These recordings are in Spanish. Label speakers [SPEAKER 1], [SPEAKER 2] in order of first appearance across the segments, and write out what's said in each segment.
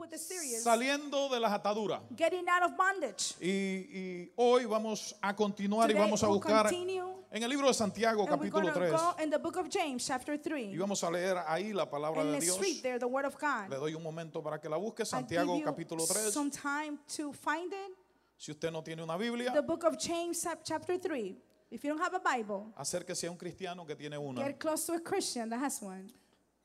[SPEAKER 1] with the series,
[SPEAKER 2] Saliendo de las ataduras.
[SPEAKER 1] Getting Out of Bondage.
[SPEAKER 2] Y, y hoy vamos a continuar y
[SPEAKER 1] Today
[SPEAKER 2] vamos a
[SPEAKER 1] we'll
[SPEAKER 2] buscar
[SPEAKER 1] continue,
[SPEAKER 2] en el libro de Santiago
[SPEAKER 1] And
[SPEAKER 2] capítulo
[SPEAKER 1] going to
[SPEAKER 2] 3
[SPEAKER 1] go in the book of James, chapter
[SPEAKER 2] y
[SPEAKER 1] 3.
[SPEAKER 2] vamos a leer ahí la palabra
[SPEAKER 1] And
[SPEAKER 2] de Dios.
[SPEAKER 1] read there the word of
[SPEAKER 2] Le doy un momento para que la busque, Santiago
[SPEAKER 1] give you
[SPEAKER 2] capítulo 3.
[SPEAKER 1] some time to find it.
[SPEAKER 2] Si usted no tiene una Biblia,
[SPEAKER 1] The book of James, chap- chapter 3. If you don't have a Bible,
[SPEAKER 2] acérquese a un cristiano que tiene una
[SPEAKER 1] get close to a Christian that has one.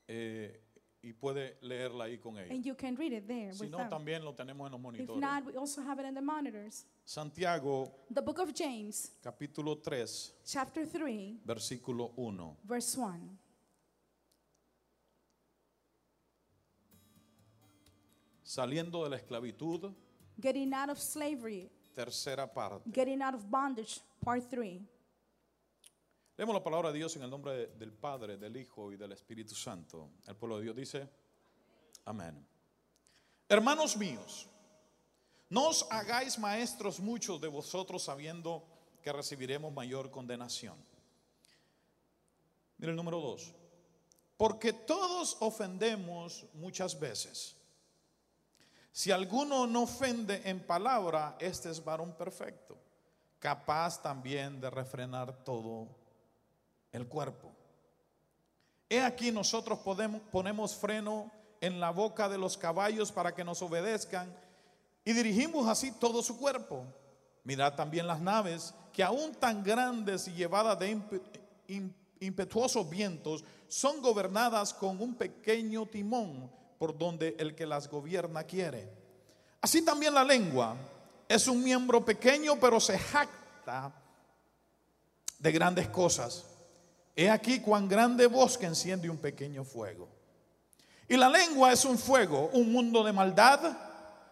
[SPEAKER 2] eh, y puede leerla ahí con ella.
[SPEAKER 1] And you can read it there
[SPEAKER 2] Si
[SPEAKER 1] with
[SPEAKER 2] no,
[SPEAKER 1] them.
[SPEAKER 2] también lo tenemos en los
[SPEAKER 1] If
[SPEAKER 2] monitores.
[SPEAKER 1] not, we also have it in the monitors.
[SPEAKER 2] Santiago
[SPEAKER 1] The book of James,
[SPEAKER 2] capítulo 3,
[SPEAKER 1] chapter 3,
[SPEAKER 2] versículo 1.
[SPEAKER 1] verse 1.
[SPEAKER 2] Saliendo de la esclavitud,
[SPEAKER 1] Getting out of slavery,
[SPEAKER 2] tercera parte.
[SPEAKER 1] getting out of bondage, part 3.
[SPEAKER 2] Leemos la palabra de Dios en el nombre de- del Padre, del Hijo y del Espíritu Santo. El pueblo de Dios dice, amén. Hermanos míos, no os hagáis maestros muchos de vosotros sabiendo que recibiremos mayor condenación. Mira el número dos. Porque todos ofendemos muchas veces. Si alguno no ofende en palabra, este es varón perfecto, capaz también de refrenar todo el cuerpo. He aquí nosotros podemos, ponemos freno en la boca de los caballos para que nos obedezcan y dirigimos así todo su cuerpo. Mirad también las naves que aún tan grandes y llevadas de impe- im- impetuosos vientos son gobernadas con un pequeño timón por donde el que las gobierna quiere. Así también la lengua es un miembro pequeño pero se jacta de grandes cosas. He aquí cuán grande bosque enciende un pequeño fuego. Y la lengua es un fuego, un mundo de maldad.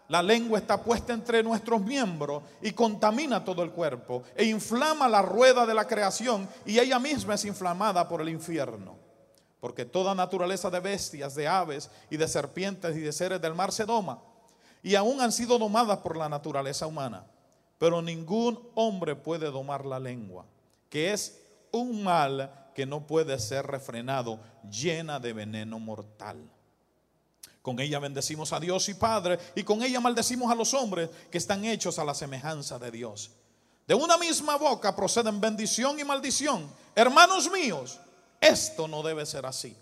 [SPEAKER 2] La lengua está puesta entre nuestros miembros y contamina todo el cuerpo e inflama la rueda de la creación y ella misma es inflamada por el infierno. Porque toda naturaleza de bestias, de aves y de serpientes y de seres del mar se doma y aún han sido domadas por la naturaleza humana. Pero ningún hombre puede domar la lengua, que es un mal que no puede ser refrenado, llena de veneno mortal. Con ella bendecimos a Dios y Padre, y con ella maldecimos a los hombres que están hechos a la semejanza de Dios. De una misma boca proceden bendición y maldición. Hermanos míos, esto no debe ser así.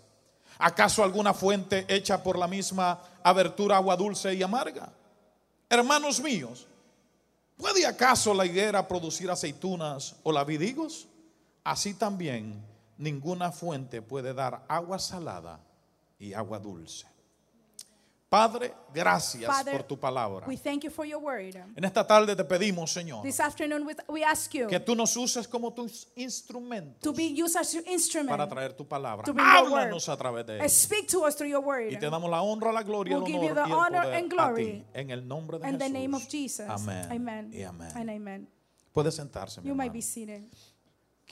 [SPEAKER 2] ¿Acaso alguna fuente hecha por la misma abertura agua dulce y amarga? Hermanos míos, ¿puede acaso la higuera producir aceitunas o la vid higos? Así también ninguna fuente puede dar agua salada y agua dulce. Padre, gracias
[SPEAKER 1] Father,
[SPEAKER 2] por tu palabra.
[SPEAKER 1] We thank you for your word.
[SPEAKER 2] En esta tarde te pedimos, Señor,
[SPEAKER 1] This afternoon, we, ask you
[SPEAKER 2] que tú nos uses como tus instrumentos
[SPEAKER 1] to be used as your instrument.
[SPEAKER 2] para traer tu palabra. Háblanos a través de
[SPEAKER 1] word.
[SPEAKER 2] Y te damos la honra, la gloria,
[SPEAKER 1] We'll
[SPEAKER 2] el
[SPEAKER 1] give you
[SPEAKER 2] honor
[SPEAKER 1] the
[SPEAKER 2] y el
[SPEAKER 1] honor
[SPEAKER 2] poder
[SPEAKER 1] and
[SPEAKER 2] a
[SPEAKER 1] glory.
[SPEAKER 2] ti. En el nombre de Jesús.
[SPEAKER 1] name of Jesus.
[SPEAKER 2] Amén.
[SPEAKER 1] Amen.
[SPEAKER 2] Y amén.
[SPEAKER 1] Amen.
[SPEAKER 2] Puede sentarse, mi
[SPEAKER 1] You
[SPEAKER 2] hermano.
[SPEAKER 1] be seated.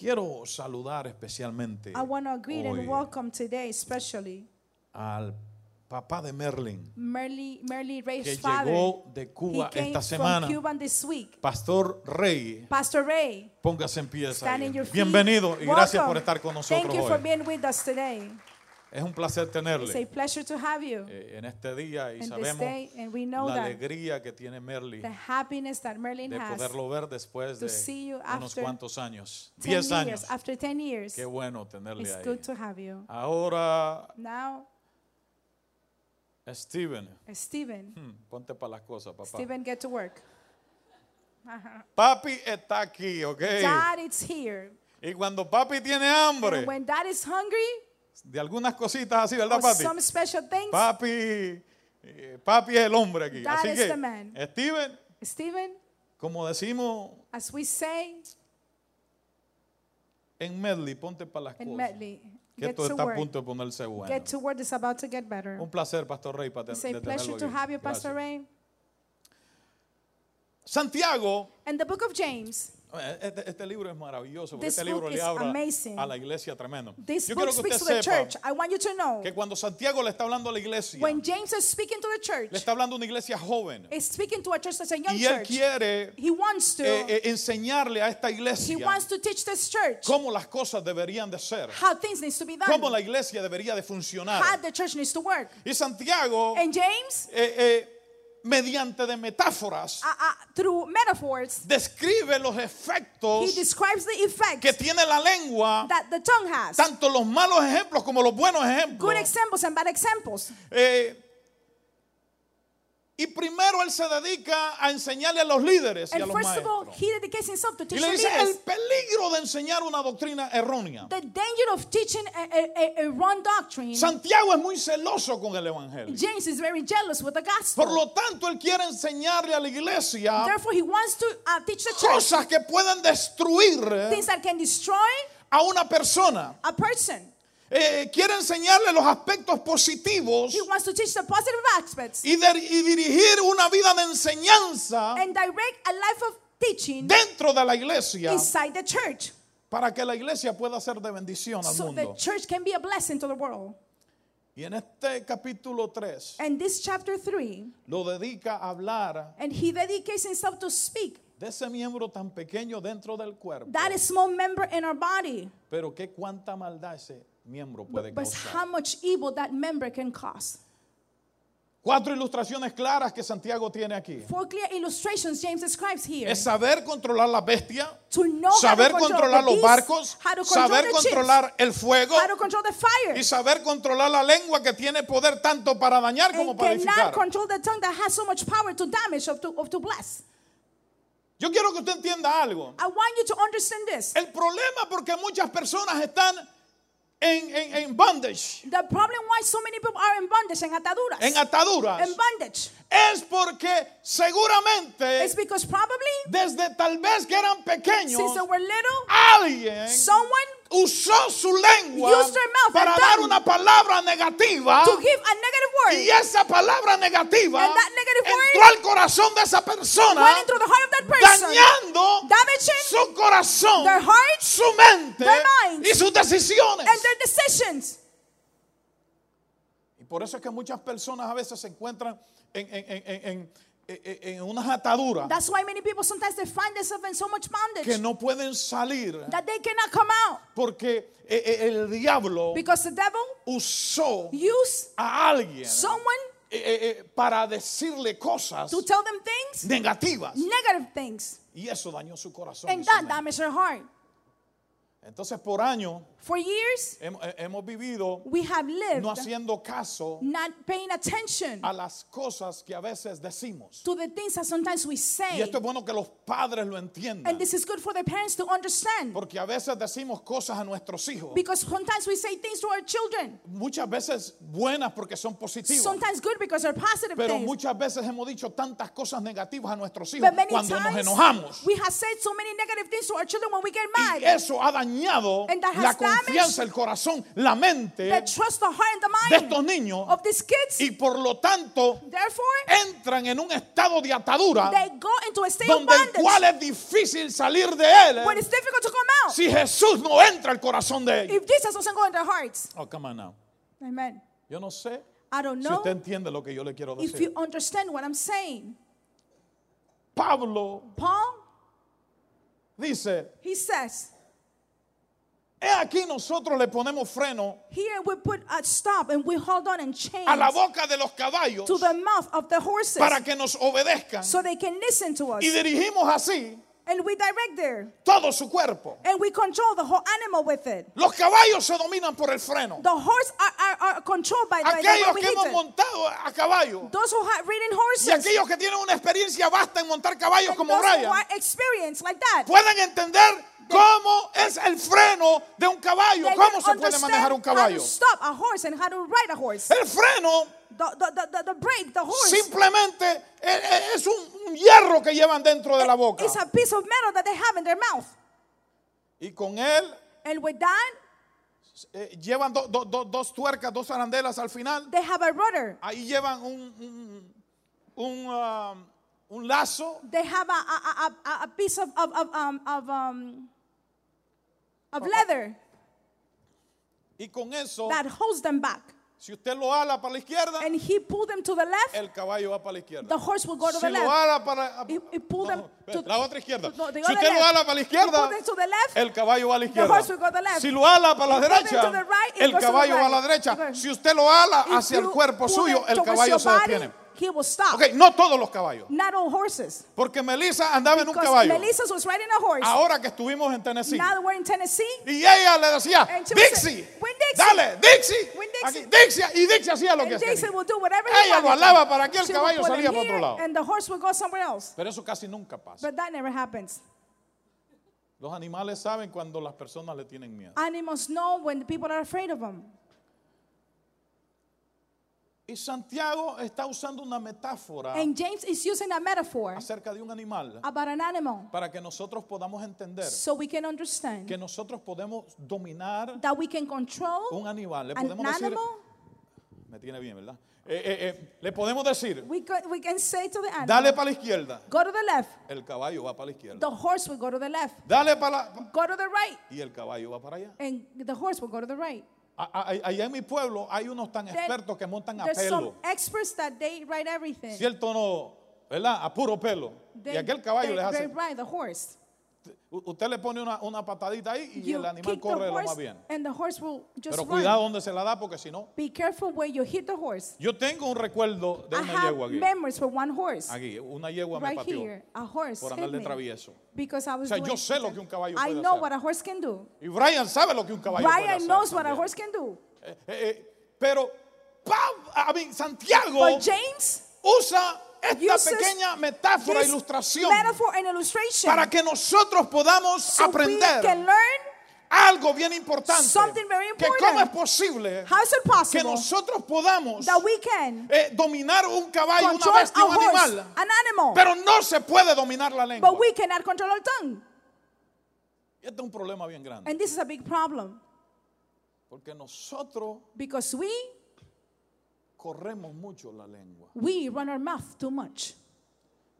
[SPEAKER 2] Quiero saludar especialmente
[SPEAKER 1] I want to greet and welcome today, especially
[SPEAKER 2] al papá de Merlin,
[SPEAKER 1] Merly, Merly
[SPEAKER 2] que
[SPEAKER 1] Ray's father.
[SPEAKER 2] llegó de
[SPEAKER 1] He
[SPEAKER 2] Cuba
[SPEAKER 1] came
[SPEAKER 2] esta
[SPEAKER 1] from
[SPEAKER 2] semana.
[SPEAKER 1] Cuba this week.
[SPEAKER 2] Pastor Rey,
[SPEAKER 1] Pastor Ray,
[SPEAKER 2] póngase en pie.
[SPEAKER 1] stand
[SPEAKER 2] ahí.
[SPEAKER 1] in your feet.
[SPEAKER 2] Bienvenido y gracias
[SPEAKER 1] Welcome.
[SPEAKER 2] por estar con nosotros
[SPEAKER 1] Thank you for
[SPEAKER 2] hoy.
[SPEAKER 1] being with us today.
[SPEAKER 2] Es un placer
[SPEAKER 1] It's a
[SPEAKER 2] tenerle
[SPEAKER 1] pleasure to have you
[SPEAKER 2] eh, en este día y sabemos
[SPEAKER 1] day, and we know
[SPEAKER 2] la
[SPEAKER 1] that
[SPEAKER 2] alegría que tiene Merlin
[SPEAKER 1] the happiness that Merlin
[SPEAKER 2] de
[SPEAKER 1] has
[SPEAKER 2] poderlo ver después de unos cuantos años.
[SPEAKER 1] 10
[SPEAKER 2] Diez
[SPEAKER 1] years,
[SPEAKER 2] años.
[SPEAKER 1] after 10 years.
[SPEAKER 2] Qué bueno tenerle
[SPEAKER 1] It's
[SPEAKER 2] ahí.
[SPEAKER 1] good to have you.
[SPEAKER 2] Ahora,
[SPEAKER 1] Now,
[SPEAKER 2] Steven,
[SPEAKER 1] Stephen,
[SPEAKER 2] hmm, ponte para las cosas, papá.
[SPEAKER 1] Stephen, get to work.
[SPEAKER 2] Papi está aquí, ¿ok?
[SPEAKER 1] Dad, it's here.
[SPEAKER 2] Y cuando papi tiene hambre,
[SPEAKER 1] And when dad is hungry,
[SPEAKER 2] de algunas cositas así, ¿verdad, papi?
[SPEAKER 1] some special things,
[SPEAKER 2] Papi, eh, papi es el hombre aquí. Así
[SPEAKER 1] is
[SPEAKER 2] que,
[SPEAKER 1] the man.
[SPEAKER 2] Steven,
[SPEAKER 1] Stephen,
[SPEAKER 2] como decimos
[SPEAKER 1] as we say
[SPEAKER 2] en Medley, ponte para las
[SPEAKER 1] in
[SPEAKER 2] cosas.
[SPEAKER 1] Medley,
[SPEAKER 2] Que esto
[SPEAKER 1] to
[SPEAKER 2] está a punto de ponerse bueno.
[SPEAKER 1] Get to. It's about to get better.
[SPEAKER 2] Un placer, Pastor Rey, para
[SPEAKER 1] It's a pleasure to have you, Pastor. Ray.
[SPEAKER 2] Santiago,
[SPEAKER 1] And the book of James,
[SPEAKER 2] Este, este libro es maravilloso porque
[SPEAKER 1] This
[SPEAKER 2] este libro le habla
[SPEAKER 1] amazing.
[SPEAKER 2] a la iglesia tremendo.
[SPEAKER 1] This
[SPEAKER 2] Yo quiero que usted
[SPEAKER 1] the
[SPEAKER 2] sepa
[SPEAKER 1] church. I want you to know
[SPEAKER 2] que cuando Santiago le está hablando a la iglesia,
[SPEAKER 1] when James is speaking to the
[SPEAKER 2] le
[SPEAKER 1] church,
[SPEAKER 2] está hablando a una iglesia joven
[SPEAKER 1] is speaking to a church that's a young
[SPEAKER 2] y él
[SPEAKER 1] church.
[SPEAKER 2] quiere
[SPEAKER 1] He wants to,
[SPEAKER 2] eh, eh, enseñarle a esta
[SPEAKER 1] he
[SPEAKER 2] iglesia
[SPEAKER 1] wants to teach this church
[SPEAKER 2] cómo las cosas deberían de ser,
[SPEAKER 1] how things needs to be done,
[SPEAKER 2] cómo la iglesia debería de funcionar.
[SPEAKER 1] how the church needs to work.
[SPEAKER 2] Y Santiago,
[SPEAKER 1] And James,
[SPEAKER 2] eh, eh, mediante de metáforas,
[SPEAKER 1] uh, uh, through metaphors,
[SPEAKER 2] describe los efectos que tiene la lengua,
[SPEAKER 1] that the tongue has.
[SPEAKER 2] tanto los malos ejemplos como los buenos
[SPEAKER 1] Good
[SPEAKER 2] ejemplos.
[SPEAKER 1] examples and bad examples.
[SPEAKER 2] Eh, y primero él se dedica a enseñarle a los líderes y a
[SPEAKER 1] And
[SPEAKER 2] los
[SPEAKER 1] first of all,
[SPEAKER 2] maestros.
[SPEAKER 1] he dedicates himself to
[SPEAKER 2] Y
[SPEAKER 1] teach
[SPEAKER 2] le
[SPEAKER 1] the
[SPEAKER 2] dice el
[SPEAKER 1] leaders
[SPEAKER 2] peligro de enseñar una doctrina errónea.
[SPEAKER 1] the danger of teaching a, a, a, a wrong doctrine.
[SPEAKER 2] Santiago es muy celoso con el evangelio.
[SPEAKER 1] James is very jealous with the gospel.
[SPEAKER 2] Por lo tanto, él quiere enseñarle a la iglesia
[SPEAKER 1] Therefore, he wants to uh, teach the church
[SPEAKER 2] cosas que pueden destruir
[SPEAKER 1] things that can destroy
[SPEAKER 2] a una persona.
[SPEAKER 1] a person.
[SPEAKER 2] Eh, quiere enseñarle los aspectos positivos
[SPEAKER 1] He wants to teach the positive aspects
[SPEAKER 2] y, de- y dirigir una vida de enseñanza
[SPEAKER 1] and direct a life of teaching
[SPEAKER 2] dentro de la iglesia
[SPEAKER 1] inside the church
[SPEAKER 2] para que la iglesia pueda ser de bendición al
[SPEAKER 1] so the
[SPEAKER 2] mundo.
[SPEAKER 1] church can be a blessing to the world.
[SPEAKER 2] Y en este capítulo 3
[SPEAKER 1] And this chapter 3,
[SPEAKER 2] lo dedica a hablar
[SPEAKER 1] and he dedicates himself to speak
[SPEAKER 2] de ese miembro tan pequeño dentro del cuerpo.
[SPEAKER 1] that is small member in our body,
[SPEAKER 2] Pero que cuánta maldad ese miembro puede
[SPEAKER 1] but how
[SPEAKER 2] causar.
[SPEAKER 1] much evil that member can cause.
[SPEAKER 2] Cuatro ilustraciones claras que Santiago tiene aquí.
[SPEAKER 1] Four clear illustrations James describes here.
[SPEAKER 2] Es saber controlar la bestia,
[SPEAKER 1] to know
[SPEAKER 2] saber
[SPEAKER 1] how to control
[SPEAKER 2] controlar
[SPEAKER 1] the
[SPEAKER 2] los
[SPEAKER 1] beast,
[SPEAKER 2] barcos,
[SPEAKER 1] how to control
[SPEAKER 2] saber
[SPEAKER 1] the ships,
[SPEAKER 2] controlar el fuego
[SPEAKER 1] how to control the fire,
[SPEAKER 2] y saber controlar la lengua que tiene poder tanto para dañar como
[SPEAKER 1] and
[SPEAKER 2] para
[SPEAKER 1] cannot
[SPEAKER 2] edificar.
[SPEAKER 1] control the tongue that has so much power to damage or to, or to bless.
[SPEAKER 2] Yo quiero que usted entienda algo.
[SPEAKER 1] I want you to understand this.
[SPEAKER 2] El problema porque muchas personas están en, en, en bondage,
[SPEAKER 1] The problem why so many people are in bondage and ataduras,
[SPEAKER 2] en ataduras,
[SPEAKER 1] in bondage,
[SPEAKER 2] es porque seguramente
[SPEAKER 1] is because probably
[SPEAKER 2] desde tal vez que eran pequeños,
[SPEAKER 1] since they were little,
[SPEAKER 2] alguien
[SPEAKER 1] someone
[SPEAKER 2] usó su lengua
[SPEAKER 1] Used their mouth
[SPEAKER 2] para dar una palabra negativa
[SPEAKER 1] to give a negative word
[SPEAKER 2] y esa palabra negativa
[SPEAKER 1] And that negative word
[SPEAKER 2] entró al corazón de esa persona
[SPEAKER 1] went into the heart of that person,
[SPEAKER 2] dañando su corazón,
[SPEAKER 1] their heart
[SPEAKER 2] su mente
[SPEAKER 1] their minds,
[SPEAKER 2] y sus decisiones.
[SPEAKER 1] and their decisions.
[SPEAKER 2] Y por eso es que muchas personas a veces se encuentran en, en- en- en- en- en- en unas ataduras
[SPEAKER 1] That's why many people sometimes they find themselves in so much bondage
[SPEAKER 2] que no pueden salir
[SPEAKER 1] that they cannot come out
[SPEAKER 2] porque eh, eh, el diablo
[SPEAKER 1] because the devil
[SPEAKER 2] usó
[SPEAKER 1] used
[SPEAKER 2] a alguien
[SPEAKER 1] someone
[SPEAKER 2] eh, eh, eh, para decirle cosas
[SPEAKER 1] to tell them things,
[SPEAKER 2] negativas
[SPEAKER 1] negative things,
[SPEAKER 2] y eso dañó su corazón.
[SPEAKER 1] and that damaged heart.
[SPEAKER 2] Entonces por años
[SPEAKER 1] For years,
[SPEAKER 2] eh, hemos vivido
[SPEAKER 1] we have lived
[SPEAKER 2] no haciendo caso
[SPEAKER 1] not paying attention
[SPEAKER 2] a las cosas que a veces decimos.
[SPEAKER 1] to the things that sometimes we
[SPEAKER 2] Y
[SPEAKER 1] say.
[SPEAKER 2] esto es bueno que los padres lo entiendan.
[SPEAKER 1] And this is good for the parents to understand
[SPEAKER 2] Porque a veces decimos cosas a nuestros hijos.
[SPEAKER 1] because sometimes we say things to our children.
[SPEAKER 2] Muchas veces buenas porque son positivas.
[SPEAKER 1] Sometimes good because they're positive
[SPEAKER 2] Pero
[SPEAKER 1] things.
[SPEAKER 2] muchas veces hemos dicho tantas cosas negativas a nuestros hijos
[SPEAKER 1] But many
[SPEAKER 2] cuando nos
[SPEAKER 1] times
[SPEAKER 2] enojamos.
[SPEAKER 1] we have said so many negative things to our children when we get
[SPEAKER 2] Y
[SPEAKER 1] mad.
[SPEAKER 2] eso ha dañado la confianza, el corazón, la mente
[SPEAKER 1] That trust the heart and the
[SPEAKER 2] de estos niños.
[SPEAKER 1] of these kids.
[SPEAKER 2] Y por lo tanto
[SPEAKER 1] Therefore,
[SPEAKER 2] entran en un estado de atadura
[SPEAKER 1] they go into a state of
[SPEAKER 2] donde el cual es difícil salir de él
[SPEAKER 1] when it's difficult to come out.
[SPEAKER 2] si Jesús no entra al corazón de ellos.
[SPEAKER 1] If Jesus doesn't go in their hearts.
[SPEAKER 2] Oh, come on now.
[SPEAKER 1] Amen.
[SPEAKER 2] Yo no sé
[SPEAKER 1] I don't
[SPEAKER 2] si
[SPEAKER 1] know
[SPEAKER 2] usted entiende lo que yo le quiero
[SPEAKER 1] if
[SPEAKER 2] decir.
[SPEAKER 1] you understand what I'm saying.
[SPEAKER 2] Pablo
[SPEAKER 1] Paul,
[SPEAKER 2] dice,
[SPEAKER 1] he says,
[SPEAKER 2] aquí nosotros le ponemos freno
[SPEAKER 1] here we put a stop and we hold on and
[SPEAKER 2] a la boca de los caballos
[SPEAKER 1] to the mouth of the horses
[SPEAKER 2] para que nos obedezcan
[SPEAKER 1] so they can listen to us.
[SPEAKER 2] y dirigimos así
[SPEAKER 1] And we direct there.
[SPEAKER 2] todo su cuerpo.
[SPEAKER 1] And we control the whole animal with it.
[SPEAKER 2] Los caballos se dominan por el freno.
[SPEAKER 1] The horse are, are, are controlled by, by the
[SPEAKER 2] Aquellos
[SPEAKER 1] we
[SPEAKER 2] que hemos montado a caballo
[SPEAKER 1] Those who have ridden
[SPEAKER 2] y
[SPEAKER 1] horses.
[SPEAKER 2] aquellos que tienen una experiencia vasta en montar caballos
[SPEAKER 1] and
[SPEAKER 2] como
[SPEAKER 1] who
[SPEAKER 2] Brian
[SPEAKER 1] are experienced like that.
[SPEAKER 2] pueden entender cómo es el freno de un caballo, cómo se puede manejar un caballo. El freno
[SPEAKER 1] The, the, the, the, the brake, the horse.
[SPEAKER 2] simplemente e- e- es un, hierro que llevan dentro de la boca.
[SPEAKER 1] It's a piece of metal that they have in their mouth.
[SPEAKER 2] Y con él
[SPEAKER 1] And with that,
[SPEAKER 2] eh, llevan do- do- do- dos tuercas, dos arandelas al final.
[SPEAKER 1] they have a rudder.
[SPEAKER 2] Ahí llevan un, un, un, um, un lazo
[SPEAKER 1] they have a, a, a- a, a piece of, of, of, um, of, um, of leather
[SPEAKER 2] y con eso,
[SPEAKER 1] that holds them back.
[SPEAKER 2] si usted lo ala para la izquierda,
[SPEAKER 1] And he pulled them to the left,
[SPEAKER 2] el caballo va para la izquierda.
[SPEAKER 1] the horse will go to
[SPEAKER 2] Si
[SPEAKER 1] the
[SPEAKER 2] lo
[SPEAKER 1] left.
[SPEAKER 2] ala para
[SPEAKER 1] He- he pulled them to-
[SPEAKER 2] la otra izquierda.
[SPEAKER 1] No, the
[SPEAKER 2] Si
[SPEAKER 1] other
[SPEAKER 2] usted lo
[SPEAKER 1] left.
[SPEAKER 2] ala para la
[SPEAKER 1] He
[SPEAKER 2] izquierda,
[SPEAKER 1] pulled them to the left,
[SPEAKER 2] el caballo va a la
[SPEAKER 1] the
[SPEAKER 2] izquierda.
[SPEAKER 1] horse will go to the left.
[SPEAKER 2] Si lo ala para la derecha,
[SPEAKER 1] to the right, it
[SPEAKER 2] el
[SPEAKER 1] goes to the
[SPEAKER 2] caballo va a la
[SPEAKER 1] right.
[SPEAKER 2] derecha.
[SPEAKER 1] Okay.
[SPEAKER 2] Si usted lo ala
[SPEAKER 1] If
[SPEAKER 2] hacia el
[SPEAKER 1] you
[SPEAKER 2] cuerpo
[SPEAKER 1] pull
[SPEAKER 2] suyo, el
[SPEAKER 1] towards
[SPEAKER 2] caballo
[SPEAKER 1] your
[SPEAKER 2] se
[SPEAKER 1] body,
[SPEAKER 2] detiene.
[SPEAKER 1] He will stop.
[SPEAKER 2] Ok, no todos los caballos.
[SPEAKER 1] Not all horses.
[SPEAKER 2] Porque Melissa andaba en un
[SPEAKER 1] Because
[SPEAKER 2] caballo.
[SPEAKER 1] Melissa was riding a horse.
[SPEAKER 2] Ahora que estuvimos en Tennessee.
[SPEAKER 1] Now that we're in Tennessee,
[SPEAKER 2] Y ella le decía,
[SPEAKER 1] would
[SPEAKER 2] Dixie,
[SPEAKER 1] say, "Win Dixie.
[SPEAKER 2] dale, Dixie,
[SPEAKER 1] Win Dixie."
[SPEAKER 2] Dixie, y Dixie hacía lo que hacía.
[SPEAKER 1] Jason will do whatever he
[SPEAKER 2] Ella lo alaba para aquí, el
[SPEAKER 1] She
[SPEAKER 2] caballo salía para otro lado.
[SPEAKER 1] And the horse will go somewhere else.
[SPEAKER 2] Pero eso casi nunca pasa.
[SPEAKER 1] But that never happens.
[SPEAKER 2] Los animales saben cuando las personas le tienen miedo.
[SPEAKER 1] Animals know when the people are afraid of them.
[SPEAKER 2] Y Santiago está usando una metáfora
[SPEAKER 1] And James is using a metaphor
[SPEAKER 2] acerca de un animal
[SPEAKER 1] about an animal
[SPEAKER 2] para que nosotros podamos entender
[SPEAKER 1] so we can understand
[SPEAKER 2] que nosotros podemos dominar
[SPEAKER 1] that we can control
[SPEAKER 2] un animal. Le
[SPEAKER 1] an
[SPEAKER 2] podemos decir,
[SPEAKER 1] animal.
[SPEAKER 2] me tiene bien, ¿verdad? Eh, eh, eh, le podemos decir,
[SPEAKER 1] we can say to the animal,
[SPEAKER 2] dale para la izquierda,
[SPEAKER 1] go to the left.
[SPEAKER 2] el caballo va para la izquierda.
[SPEAKER 1] The horse will go to the left.
[SPEAKER 2] Dale para la,
[SPEAKER 1] Go to the right.
[SPEAKER 2] y el caballo va para allá.
[SPEAKER 1] And the horse will go to the right.
[SPEAKER 2] Allá en mi pueblo hay unos tan expertos que montan a pelo.
[SPEAKER 1] experts that they write everything.
[SPEAKER 2] Cierto o no, ¿verdad? A puro pelo.
[SPEAKER 1] They,
[SPEAKER 2] y aquel caballo les hace.
[SPEAKER 1] ride the horse.
[SPEAKER 2] u- Usted le pone una, una patadita ahí y
[SPEAKER 1] You
[SPEAKER 2] el animal corre lo más bien.
[SPEAKER 1] and the horse will just
[SPEAKER 2] Pero
[SPEAKER 1] run.
[SPEAKER 2] cuidado donde se la da porque si no.
[SPEAKER 1] Be careful where you hit the horse.
[SPEAKER 2] Yo tengo un recuerdo de
[SPEAKER 1] I
[SPEAKER 2] una
[SPEAKER 1] have
[SPEAKER 2] yegua aquí.
[SPEAKER 1] memories for one horse.
[SPEAKER 2] Aquí, una yegua me
[SPEAKER 1] Right
[SPEAKER 2] pateó
[SPEAKER 1] here, a horse
[SPEAKER 2] por andar de
[SPEAKER 1] me
[SPEAKER 2] travieso.
[SPEAKER 1] because I was
[SPEAKER 2] O sea, yo sé lo que un caballo
[SPEAKER 1] I
[SPEAKER 2] puede
[SPEAKER 1] know
[SPEAKER 2] hacer.
[SPEAKER 1] what a horse can do.
[SPEAKER 2] Y Brian sabe lo que un caballo puede
[SPEAKER 1] Brian
[SPEAKER 2] hacer.
[SPEAKER 1] knows what a horse can do.
[SPEAKER 2] Eh, eh, eh, pero Pab- a mí, Santiago
[SPEAKER 1] But James
[SPEAKER 2] usa esta pequeña metáfora, ilustración, para que nosotros podamos
[SPEAKER 1] so
[SPEAKER 2] aprender algo bien importante.
[SPEAKER 1] Something very
[SPEAKER 2] Que
[SPEAKER 1] important.
[SPEAKER 2] cómo es posible que nosotros podamos eh, dominar un caballo, una bestia, un animal,
[SPEAKER 1] an animal,
[SPEAKER 2] pero no se puede dominar la lengua.
[SPEAKER 1] but we cannot control our tongue.
[SPEAKER 2] Y este es un problema bien grande.
[SPEAKER 1] And this is a big problem
[SPEAKER 2] Porque nosotros
[SPEAKER 1] because we
[SPEAKER 2] corremos mucho la lengua.
[SPEAKER 1] we run our mouth too much.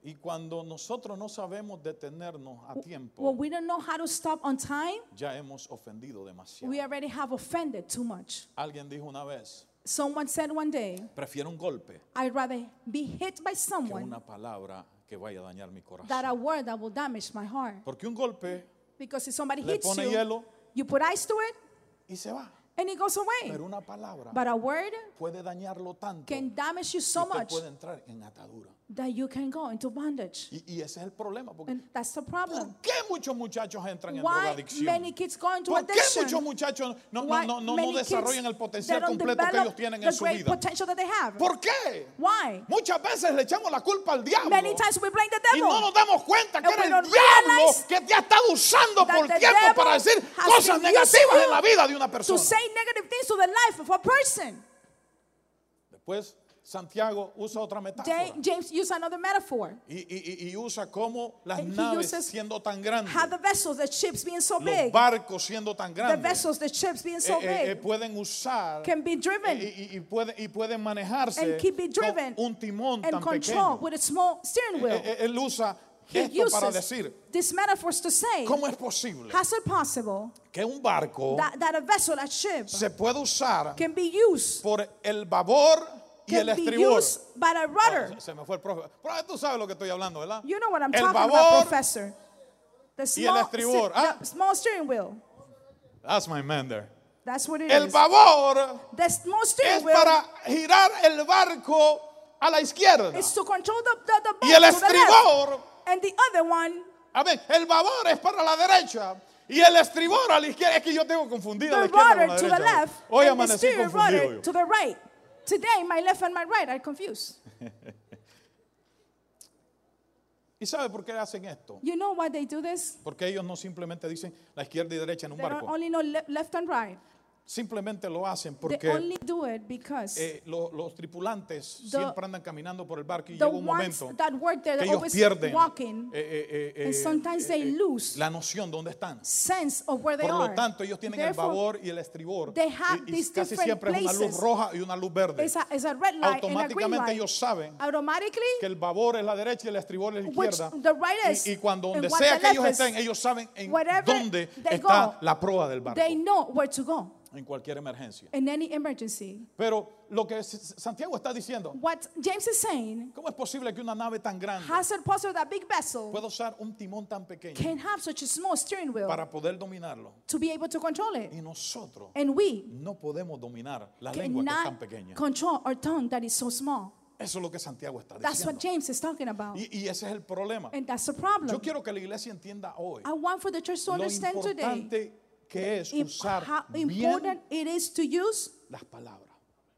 [SPEAKER 2] Y cuando nosotros no sabemos detenernos a tiempo,
[SPEAKER 1] When we don't know how to stop on time,
[SPEAKER 2] ya hemos ofendido demasiado.
[SPEAKER 1] we already have offended too much.
[SPEAKER 2] Alguien dijo una vez,
[SPEAKER 1] Someone said one day,
[SPEAKER 2] prefiero un golpe
[SPEAKER 1] I'd rather be hit by
[SPEAKER 2] que
[SPEAKER 1] someone
[SPEAKER 2] una palabra que vaya a dañar mi
[SPEAKER 1] than
[SPEAKER 2] corazón.
[SPEAKER 1] a word that will damage my heart.
[SPEAKER 2] Porque un golpe
[SPEAKER 1] Because if somebody
[SPEAKER 2] le
[SPEAKER 1] hits
[SPEAKER 2] pone
[SPEAKER 1] you,
[SPEAKER 2] hielo
[SPEAKER 1] you put ice to it
[SPEAKER 2] y se va.
[SPEAKER 1] And it goes away.
[SPEAKER 2] Pero una palabra
[SPEAKER 1] But a word
[SPEAKER 2] puede dañarlo tanto
[SPEAKER 1] can damage you
[SPEAKER 2] que
[SPEAKER 1] so
[SPEAKER 2] usted
[SPEAKER 1] much
[SPEAKER 2] puede entrar en atadura.
[SPEAKER 1] that you can go into bondage.
[SPEAKER 2] Y, y ese es el problema. Porque,
[SPEAKER 1] And that's the problem.
[SPEAKER 2] ¿Por qué muchos muchachos entran en
[SPEAKER 1] Why
[SPEAKER 2] drogadicción?
[SPEAKER 1] many kids go into
[SPEAKER 2] ¿Por qué
[SPEAKER 1] addiction?
[SPEAKER 2] muchos muchachos no, no,
[SPEAKER 1] Why
[SPEAKER 2] no, no, no
[SPEAKER 1] many kids,
[SPEAKER 2] desarrollan el
[SPEAKER 1] they
[SPEAKER 2] potencial
[SPEAKER 1] don't
[SPEAKER 2] completo que
[SPEAKER 1] develop
[SPEAKER 2] ellos tienen
[SPEAKER 1] the
[SPEAKER 2] en su
[SPEAKER 1] great
[SPEAKER 2] vida?
[SPEAKER 1] potential that they have?
[SPEAKER 2] ¿Por qué?
[SPEAKER 1] Why?
[SPEAKER 2] Muchas veces le echamos la culpa al diablo
[SPEAKER 1] Many times we blame the
[SPEAKER 2] y
[SPEAKER 1] devil.
[SPEAKER 2] no nos damos cuenta que
[SPEAKER 1] And
[SPEAKER 2] era
[SPEAKER 1] we
[SPEAKER 2] el
[SPEAKER 1] don't
[SPEAKER 2] diablo
[SPEAKER 1] realize
[SPEAKER 2] que te ha estado usando
[SPEAKER 1] that
[SPEAKER 2] por
[SPEAKER 1] the
[SPEAKER 2] tiempo
[SPEAKER 1] devil
[SPEAKER 2] para decir
[SPEAKER 1] has
[SPEAKER 2] cosas
[SPEAKER 1] been
[SPEAKER 2] negativas en la vida de una
[SPEAKER 1] to
[SPEAKER 2] persona.
[SPEAKER 1] say negative things to the life of a person.
[SPEAKER 2] Después Santiago usa otra metáfora
[SPEAKER 1] Ja- James used another metaphor.
[SPEAKER 2] y, y- y usa cómo las
[SPEAKER 1] And
[SPEAKER 2] naves
[SPEAKER 1] uses
[SPEAKER 2] siendo tan grandes,
[SPEAKER 1] How the vessels, the ships being so
[SPEAKER 2] los
[SPEAKER 1] big,
[SPEAKER 2] barcos siendo tan
[SPEAKER 1] the
[SPEAKER 2] grandes,
[SPEAKER 1] vessels, the ships being so
[SPEAKER 2] eh, eh, eh,
[SPEAKER 1] big,
[SPEAKER 2] pueden usar
[SPEAKER 1] can be driven
[SPEAKER 2] y- y pueden, y pueden manejarse
[SPEAKER 1] and keep it driven
[SPEAKER 2] con un timón
[SPEAKER 1] and
[SPEAKER 2] tan
[SPEAKER 1] control
[SPEAKER 2] pequeño.
[SPEAKER 1] with a small steering wheel.
[SPEAKER 2] Eh, eh, Él usa
[SPEAKER 1] He
[SPEAKER 2] esto para
[SPEAKER 1] uses
[SPEAKER 2] decir
[SPEAKER 1] these metaphors to say,
[SPEAKER 2] cómo es posible
[SPEAKER 1] how's it possible
[SPEAKER 2] que un barco
[SPEAKER 1] that, that a vessel, a ship,
[SPEAKER 2] se puede usar
[SPEAKER 1] can be used,
[SPEAKER 2] por el babor y el
[SPEAKER 1] can be
[SPEAKER 2] estribor.
[SPEAKER 1] used by the
[SPEAKER 2] Ah,
[SPEAKER 1] rudder?
[SPEAKER 2] se- se me fue el profe. Profe, tú sabes lo que estoy hablando, ¿verdad?
[SPEAKER 1] You know what I'm
[SPEAKER 2] el
[SPEAKER 1] talking
[SPEAKER 2] babor,
[SPEAKER 1] about, professor. The
[SPEAKER 2] y el
[SPEAKER 1] small,
[SPEAKER 2] estribor, ah.
[SPEAKER 1] the small steering wheel.
[SPEAKER 2] That's my man there.
[SPEAKER 1] That's what it
[SPEAKER 2] El
[SPEAKER 1] is.
[SPEAKER 2] babor
[SPEAKER 1] The small
[SPEAKER 2] es
[SPEAKER 1] steering wheel
[SPEAKER 2] para girar el barco a la izquierda.
[SPEAKER 1] is to control the, the, the boat
[SPEAKER 2] Y el estribor,
[SPEAKER 1] And the other one,
[SPEAKER 2] a ver, el babor es para la derecha. Y el estribor a la izquierda. Es que yo tengo confundido la
[SPEAKER 1] the
[SPEAKER 2] izquierda con
[SPEAKER 1] rudder
[SPEAKER 2] la
[SPEAKER 1] to the
[SPEAKER 2] derecha.
[SPEAKER 1] left,
[SPEAKER 2] Hoy
[SPEAKER 1] and the
[SPEAKER 2] amanecí confundido yo.
[SPEAKER 1] to the right. Today, my left and my right are confused.
[SPEAKER 2] ¿Y sabe por qué hacen esto?
[SPEAKER 1] You know why they do this?
[SPEAKER 2] Porque ellos no simplemente dicen la izquierda y derecha en un barco.
[SPEAKER 1] only know le- left and right.
[SPEAKER 2] Simplemente lo hacen
[SPEAKER 1] They
[SPEAKER 2] porque
[SPEAKER 1] only do it because
[SPEAKER 2] eh, lo- los tripulantes
[SPEAKER 1] The-
[SPEAKER 2] siempre andan caminando por el barco y
[SPEAKER 1] the
[SPEAKER 2] llega un
[SPEAKER 1] ones
[SPEAKER 2] momento
[SPEAKER 1] that work there,
[SPEAKER 2] que
[SPEAKER 1] they're
[SPEAKER 2] ellos
[SPEAKER 1] always
[SPEAKER 2] pierden
[SPEAKER 1] walking
[SPEAKER 2] eh, eh, eh,
[SPEAKER 1] and
[SPEAKER 2] eh,
[SPEAKER 1] sometimes they
[SPEAKER 2] eh,
[SPEAKER 1] lose
[SPEAKER 2] la noción de dónde están.
[SPEAKER 1] sense of where they
[SPEAKER 2] Por lo
[SPEAKER 1] are.
[SPEAKER 2] tanto, ellos tienen el
[SPEAKER 1] Therefore,
[SPEAKER 2] babor y el estribor.
[SPEAKER 1] they have
[SPEAKER 2] y, y
[SPEAKER 1] these
[SPEAKER 2] casi
[SPEAKER 1] different
[SPEAKER 2] siempre es una luz
[SPEAKER 1] places.
[SPEAKER 2] roja y una luz verde.
[SPEAKER 1] It's a, it's a red light and a green
[SPEAKER 2] Automáticamente
[SPEAKER 1] light.
[SPEAKER 2] ellos saben
[SPEAKER 1] Automatically,
[SPEAKER 2] que el babor es la derecha y el estribor es la
[SPEAKER 1] which
[SPEAKER 2] izquierda.
[SPEAKER 1] the right is
[SPEAKER 2] Y, y cuando donde
[SPEAKER 1] what
[SPEAKER 2] sea
[SPEAKER 1] the
[SPEAKER 2] que ellos
[SPEAKER 1] left is,
[SPEAKER 2] estén, ellos saben en
[SPEAKER 1] wherever
[SPEAKER 2] dónde
[SPEAKER 1] they
[SPEAKER 2] está
[SPEAKER 1] go,
[SPEAKER 2] la proa del barco
[SPEAKER 1] they know where to go
[SPEAKER 2] en cualquier emergencia.
[SPEAKER 1] in any emergency.
[SPEAKER 2] Pero lo que S- Santiago está diciendo,
[SPEAKER 1] What James is saying,
[SPEAKER 2] ¿cómo es posible que una nave tan grande
[SPEAKER 1] has it possible that big vessel
[SPEAKER 2] pueda usar un timón tan pequeño
[SPEAKER 1] can have such a small steering wheel
[SPEAKER 2] para poder dominarlo?
[SPEAKER 1] to be able to control it?
[SPEAKER 2] Y nosotros
[SPEAKER 1] And we
[SPEAKER 2] no podemos dominar la lengua que es tan
[SPEAKER 1] cannot
[SPEAKER 2] pequeña.
[SPEAKER 1] control our tongue that is so small.
[SPEAKER 2] Eso es lo que Santiago está
[SPEAKER 1] That's what
[SPEAKER 2] diciendo.
[SPEAKER 1] James is talking about.
[SPEAKER 2] Y, y ese es el problema.
[SPEAKER 1] And that's the problem.
[SPEAKER 2] Yo quiero que la iglesia entienda hoy
[SPEAKER 1] I want for the church to
[SPEAKER 2] lo
[SPEAKER 1] understand today
[SPEAKER 2] importante que es
[SPEAKER 1] if-
[SPEAKER 2] usar
[SPEAKER 1] how
[SPEAKER 2] bien
[SPEAKER 1] important it is to use
[SPEAKER 2] las palabras.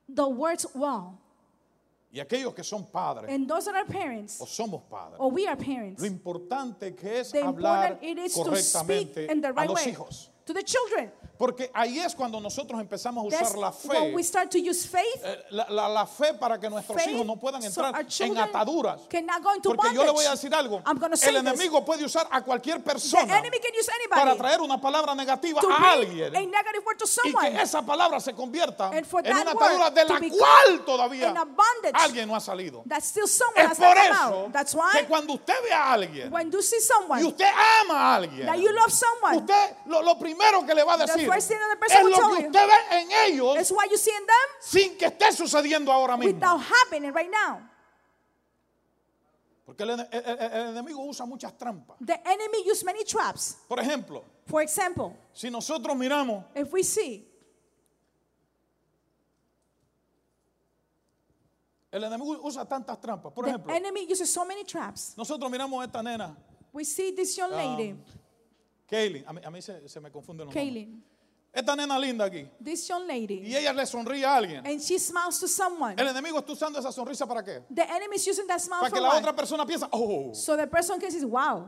[SPEAKER 1] the words well.
[SPEAKER 2] Y aquellos que son padres
[SPEAKER 1] And those that are parents,
[SPEAKER 2] o somos padres,
[SPEAKER 1] or we are parents,
[SPEAKER 2] lo importante que es
[SPEAKER 1] the
[SPEAKER 2] hablar
[SPEAKER 1] important it is to speak
[SPEAKER 2] correctamente
[SPEAKER 1] in the
[SPEAKER 2] a los
[SPEAKER 1] way
[SPEAKER 2] hijos.
[SPEAKER 1] To the children.
[SPEAKER 2] Porque ahí es cuando nosotros empezamos a
[SPEAKER 1] That's
[SPEAKER 2] usar la
[SPEAKER 1] when
[SPEAKER 2] fe,
[SPEAKER 1] we start to use faith.
[SPEAKER 2] eh, la, la- la fe para que nuestros
[SPEAKER 1] faith,
[SPEAKER 2] hijos no puedan
[SPEAKER 1] so
[SPEAKER 2] entrar
[SPEAKER 1] our
[SPEAKER 2] en
[SPEAKER 1] children
[SPEAKER 2] ataduras.
[SPEAKER 1] cannot go into
[SPEAKER 2] Porque yo le voy a
[SPEAKER 1] bondage.
[SPEAKER 2] decir algo,
[SPEAKER 1] I'm gonna say
[SPEAKER 2] el
[SPEAKER 1] this.
[SPEAKER 2] enemigo puede usar a cualquier
[SPEAKER 1] The
[SPEAKER 2] persona
[SPEAKER 1] enemy can use
[SPEAKER 2] para
[SPEAKER 1] anybody
[SPEAKER 2] traer una palabra negativa
[SPEAKER 1] to
[SPEAKER 2] a
[SPEAKER 1] bring
[SPEAKER 2] alguien
[SPEAKER 1] a negative word to
[SPEAKER 2] y
[SPEAKER 1] someone.
[SPEAKER 2] que esa palabra se convierta
[SPEAKER 1] And for
[SPEAKER 2] en
[SPEAKER 1] that
[SPEAKER 2] una atadura
[SPEAKER 1] word
[SPEAKER 2] de
[SPEAKER 1] to
[SPEAKER 2] la
[SPEAKER 1] become
[SPEAKER 2] cual todavía alguien no ha salido.
[SPEAKER 1] that still someone
[SPEAKER 2] Es
[SPEAKER 1] has
[SPEAKER 2] por
[SPEAKER 1] not come
[SPEAKER 2] eso
[SPEAKER 1] out. That's
[SPEAKER 2] que
[SPEAKER 1] why
[SPEAKER 2] cuando usted ve a alguien
[SPEAKER 1] when you see
[SPEAKER 2] y
[SPEAKER 1] someone
[SPEAKER 2] usted ama a alguien,
[SPEAKER 1] that you love someone,
[SPEAKER 2] usted lo, lo primero que le va a decir es lo que usted ve en ellos sin que esté sucediendo ahora mismo.
[SPEAKER 1] right now.
[SPEAKER 2] Porque el, el- el- enemigo usa muchas trampas.
[SPEAKER 1] The enemy used many traps.
[SPEAKER 2] Por ejemplo,
[SPEAKER 1] For example,
[SPEAKER 2] si nosotros miramos
[SPEAKER 1] if we see
[SPEAKER 2] El enemigo usa tantas trampas. Por
[SPEAKER 1] the
[SPEAKER 2] ejemplo,
[SPEAKER 1] enemy uses so many traps,
[SPEAKER 2] nosotros miramos a esta nena,
[SPEAKER 1] we see this young lady,
[SPEAKER 2] Kaylin. A mí, a mí se, se me confunden los nombres.
[SPEAKER 1] Kaylin,
[SPEAKER 2] Esta nena linda aquí.
[SPEAKER 1] this young lady,
[SPEAKER 2] Y ella le sonríe a alguien.
[SPEAKER 1] and she smiles to someone.
[SPEAKER 2] El enemigo está usando esa sonrisa para qué?
[SPEAKER 1] The enemy is using that smile
[SPEAKER 2] Para
[SPEAKER 1] for
[SPEAKER 2] que la
[SPEAKER 1] what?
[SPEAKER 2] otra persona piensa, oh,
[SPEAKER 1] So the person can say, wow,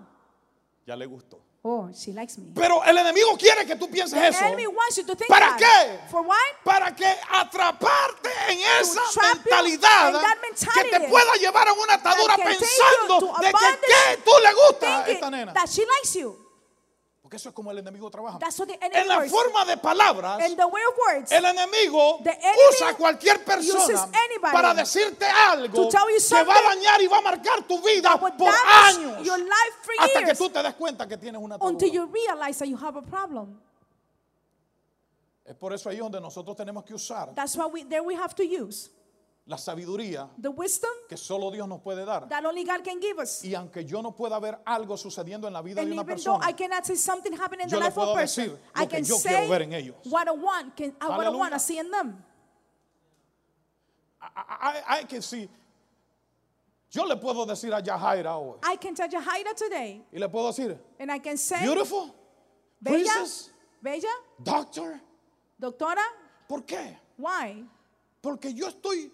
[SPEAKER 2] ya le gustó.
[SPEAKER 1] oh, she likes me.
[SPEAKER 2] Pero el enemigo quiere que tú pienses
[SPEAKER 1] The
[SPEAKER 2] eso.
[SPEAKER 1] enemy wants you to think
[SPEAKER 2] ¿Para
[SPEAKER 1] that.
[SPEAKER 2] qué?
[SPEAKER 1] For what?
[SPEAKER 2] Para que atraparte en esa
[SPEAKER 1] trap you
[SPEAKER 2] mentalidad
[SPEAKER 1] in that
[SPEAKER 2] que te pueda llevar a una atadura pensando
[SPEAKER 1] to
[SPEAKER 2] de que ¿qué tú le gusta a esta nena.
[SPEAKER 1] that she likes you.
[SPEAKER 2] Porque eso es como el enemigo trabaja.
[SPEAKER 1] That's what the enemy
[SPEAKER 2] En la
[SPEAKER 1] works.
[SPEAKER 2] forma de palabras,
[SPEAKER 1] In the way of words,
[SPEAKER 2] el enemigo usa cualquier persona
[SPEAKER 1] anybody
[SPEAKER 2] para decirte algo que va a dañar y va a marcar tu vida por años hasta que tú te des cuenta que tienes una
[SPEAKER 1] until
[SPEAKER 2] atadura.
[SPEAKER 1] you realize that you have a problem.
[SPEAKER 2] Es por eso ahí donde nosotros tenemos que usar
[SPEAKER 1] That's why we there we have to use
[SPEAKER 2] la sabiduría
[SPEAKER 1] the wisdom
[SPEAKER 2] que solo Dios nos puede dar.
[SPEAKER 1] that only God can give us.
[SPEAKER 2] Y aunque yo no pueda ver algo sucediendo en la vida
[SPEAKER 1] And
[SPEAKER 2] de una
[SPEAKER 1] even though
[SPEAKER 2] persona,
[SPEAKER 1] I cannot say something happening in
[SPEAKER 2] yo
[SPEAKER 1] the
[SPEAKER 2] le
[SPEAKER 1] life of a
[SPEAKER 2] puedo
[SPEAKER 1] person,
[SPEAKER 2] decir
[SPEAKER 1] I
[SPEAKER 2] lo que
[SPEAKER 1] can
[SPEAKER 2] yo
[SPEAKER 1] say
[SPEAKER 2] quiero ver en ellos.
[SPEAKER 1] what I want, can, uh, what I want to see in them.
[SPEAKER 2] hay que sí. Yo le puedo decir a Yahaira hoy
[SPEAKER 1] I can tell Jahaira today,
[SPEAKER 2] y le puedo decir,
[SPEAKER 1] and I can say,
[SPEAKER 2] beautiful,
[SPEAKER 1] Bella,
[SPEAKER 2] princess,
[SPEAKER 1] Bella,
[SPEAKER 2] doctor.
[SPEAKER 1] doctora,
[SPEAKER 2] ¿Por qué?
[SPEAKER 1] why?
[SPEAKER 2] Porque yo estoy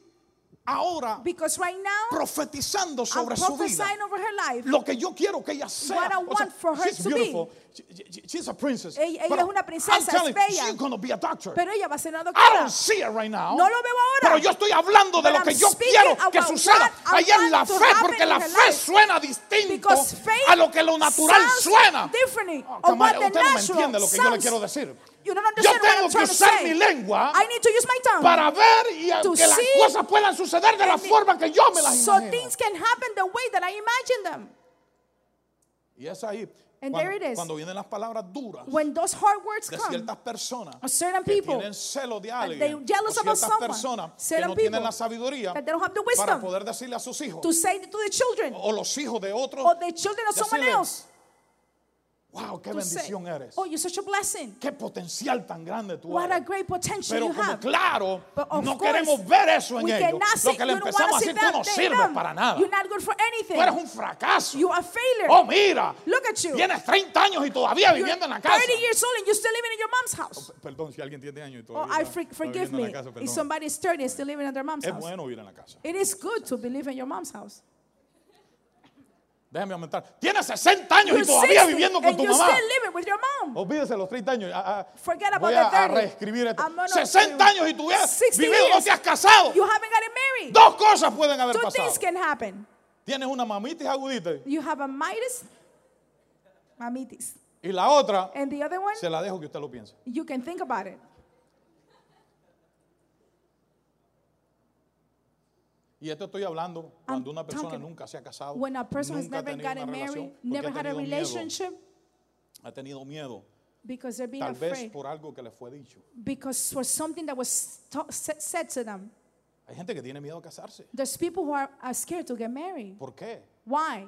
[SPEAKER 2] ahora
[SPEAKER 1] Because right now,
[SPEAKER 2] profetizando
[SPEAKER 1] I'm
[SPEAKER 2] sobre su vida.
[SPEAKER 1] over her life.
[SPEAKER 2] Lo que yo quiero que ella sea.
[SPEAKER 1] What I
[SPEAKER 2] O sea,
[SPEAKER 1] want for her
[SPEAKER 2] she's
[SPEAKER 1] to be.
[SPEAKER 2] beautiful. She- she- she's a princess.
[SPEAKER 1] Ella- ella es una princesa,
[SPEAKER 2] I'm telling
[SPEAKER 1] es bella.
[SPEAKER 2] She's going to be a doctor.
[SPEAKER 1] Pero ella va a ser una
[SPEAKER 2] I
[SPEAKER 1] doctora.
[SPEAKER 2] don't see it right now.
[SPEAKER 1] No lo veo ahora.
[SPEAKER 2] Pero yo estoy hablando de
[SPEAKER 1] But
[SPEAKER 2] lo que
[SPEAKER 1] I'm
[SPEAKER 2] yo quiero que suceda
[SPEAKER 1] I
[SPEAKER 2] allá en la
[SPEAKER 1] want
[SPEAKER 2] fe, porque la fe suena distinto a lo que lo natural suena. Oh, come on, usted no me entiende lo que yo le quiero decir.
[SPEAKER 1] You don't
[SPEAKER 2] Yo
[SPEAKER 1] understand what
[SPEAKER 2] tengo
[SPEAKER 1] I'm
[SPEAKER 2] que usar mi lengua
[SPEAKER 1] I need to use my tongue.
[SPEAKER 2] para ver y
[SPEAKER 1] To
[SPEAKER 2] que las cosas puedan suceder de la forma que yo me las
[SPEAKER 1] so
[SPEAKER 2] imagino.
[SPEAKER 1] things can happen the way that I imagine them.
[SPEAKER 2] Y es ahí
[SPEAKER 1] And
[SPEAKER 2] cuando,
[SPEAKER 1] there it is.
[SPEAKER 2] cuando vienen las palabras duras
[SPEAKER 1] When those hard words
[SPEAKER 2] de ciertas personas
[SPEAKER 1] certain
[SPEAKER 2] que
[SPEAKER 1] people
[SPEAKER 2] tienen celo de alguien o ciertas
[SPEAKER 1] someone,
[SPEAKER 2] personas que no tienen la sabiduría
[SPEAKER 1] that they don't have the
[SPEAKER 2] para
[SPEAKER 1] wisdom
[SPEAKER 2] poder decirle a sus hijos
[SPEAKER 1] to say to the children
[SPEAKER 2] o los hijos de otros
[SPEAKER 1] or the children of someone else
[SPEAKER 2] wow, qué
[SPEAKER 1] say,
[SPEAKER 2] bendición eres
[SPEAKER 1] oh, you're such a blessing.
[SPEAKER 2] qué potencial tan grande tú
[SPEAKER 1] What a great potential
[SPEAKER 2] pero
[SPEAKER 1] you
[SPEAKER 2] como
[SPEAKER 1] have.
[SPEAKER 2] claro
[SPEAKER 1] But of
[SPEAKER 2] no
[SPEAKER 1] course,
[SPEAKER 2] queremos ver eso en ellos lo que le empezamos a decir tú no sirves para nada
[SPEAKER 1] You're not good for
[SPEAKER 2] tú eres
[SPEAKER 1] anything.
[SPEAKER 2] un fracaso
[SPEAKER 1] You are a failure.
[SPEAKER 2] oh mira
[SPEAKER 1] Look at you.
[SPEAKER 2] tienes 30 años y todavía
[SPEAKER 1] You're
[SPEAKER 2] viviendo en la casa
[SPEAKER 1] 30 years old and you're still living in your mom's house.
[SPEAKER 2] perdón si alguien tiene años y
[SPEAKER 1] Oh,
[SPEAKER 2] todavía
[SPEAKER 1] I for,
[SPEAKER 2] está
[SPEAKER 1] forgive me.
[SPEAKER 2] casa,
[SPEAKER 1] If somebody is 30 and still living in their mom's
[SPEAKER 2] es
[SPEAKER 1] house.
[SPEAKER 2] bueno vivir en la casa
[SPEAKER 1] It is good to be living in your mom's house.
[SPEAKER 2] Déjame aumentar. Tienes 60 años y todavía
[SPEAKER 1] 60
[SPEAKER 2] viviendo con tu mamá. Olvídese los 30 años. Ah, ah,
[SPEAKER 1] Forget about
[SPEAKER 2] voy
[SPEAKER 1] the
[SPEAKER 2] a, a
[SPEAKER 1] 30.
[SPEAKER 2] reescribir esto.
[SPEAKER 1] I'm gonna-
[SPEAKER 2] 60 años y tú hubieras
[SPEAKER 1] 60
[SPEAKER 2] vivido, no te has casado.
[SPEAKER 1] You haven't gotten married.
[SPEAKER 2] Dos cosas pueden haber
[SPEAKER 1] Two
[SPEAKER 2] pasado.
[SPEAKER 1] things can happen.
[SPEAKER 2] Tienes una mamitis agudita
[SPEAKER 1] You have a mitis, mamitis.
[SPEAKER 2] y la otra
[SPEAKER 1] And the other one,
[SPEAKER 2] se la dejo que usted lo piense.
[SPEAKER 1] you can think about it.
[SPEAKER 2] Y esto estoy hablando cuando
[SPEAKER 1] I'm
[SPEAKER 2] una persona
[SPEAKER 1] talking
[SPEAKER 2] nunca se ha casado,
[SPEAKER 1] When a person has
[SPEAKER 2] nunca ha
[SPEAKER 1] never
[SPEAKER 2] tenido
[SPEAKER 1] gotten
[SPEAKER 2] una
[SPEAKER 1] married,
[SPEAKER 2] relación,
[SPEAKER 1] never
[SPEAKER 2] ha
[SPEAKER 1] had a
[SPEAKER 2] tenido miedo,
[SPEAKER 1] relationship,
[SPEAKER 2] ha tenido miedo,
[SPEAKER 1] because they're being
[SPEAKER 2] tal vez
[SPEAKER 1] afraid.
[SPEAKER 2] por algo que le fue dicho.
[SPEAKER 1] Because for something that was said to them.
[SPEAKER 2] Hay gente que tiene miedo a casarse.
[SPEAKER 1] There's people who are, are scared to get married.
[SPEAKER 2] ¿Por qué?
[SPEAKER 1] Why?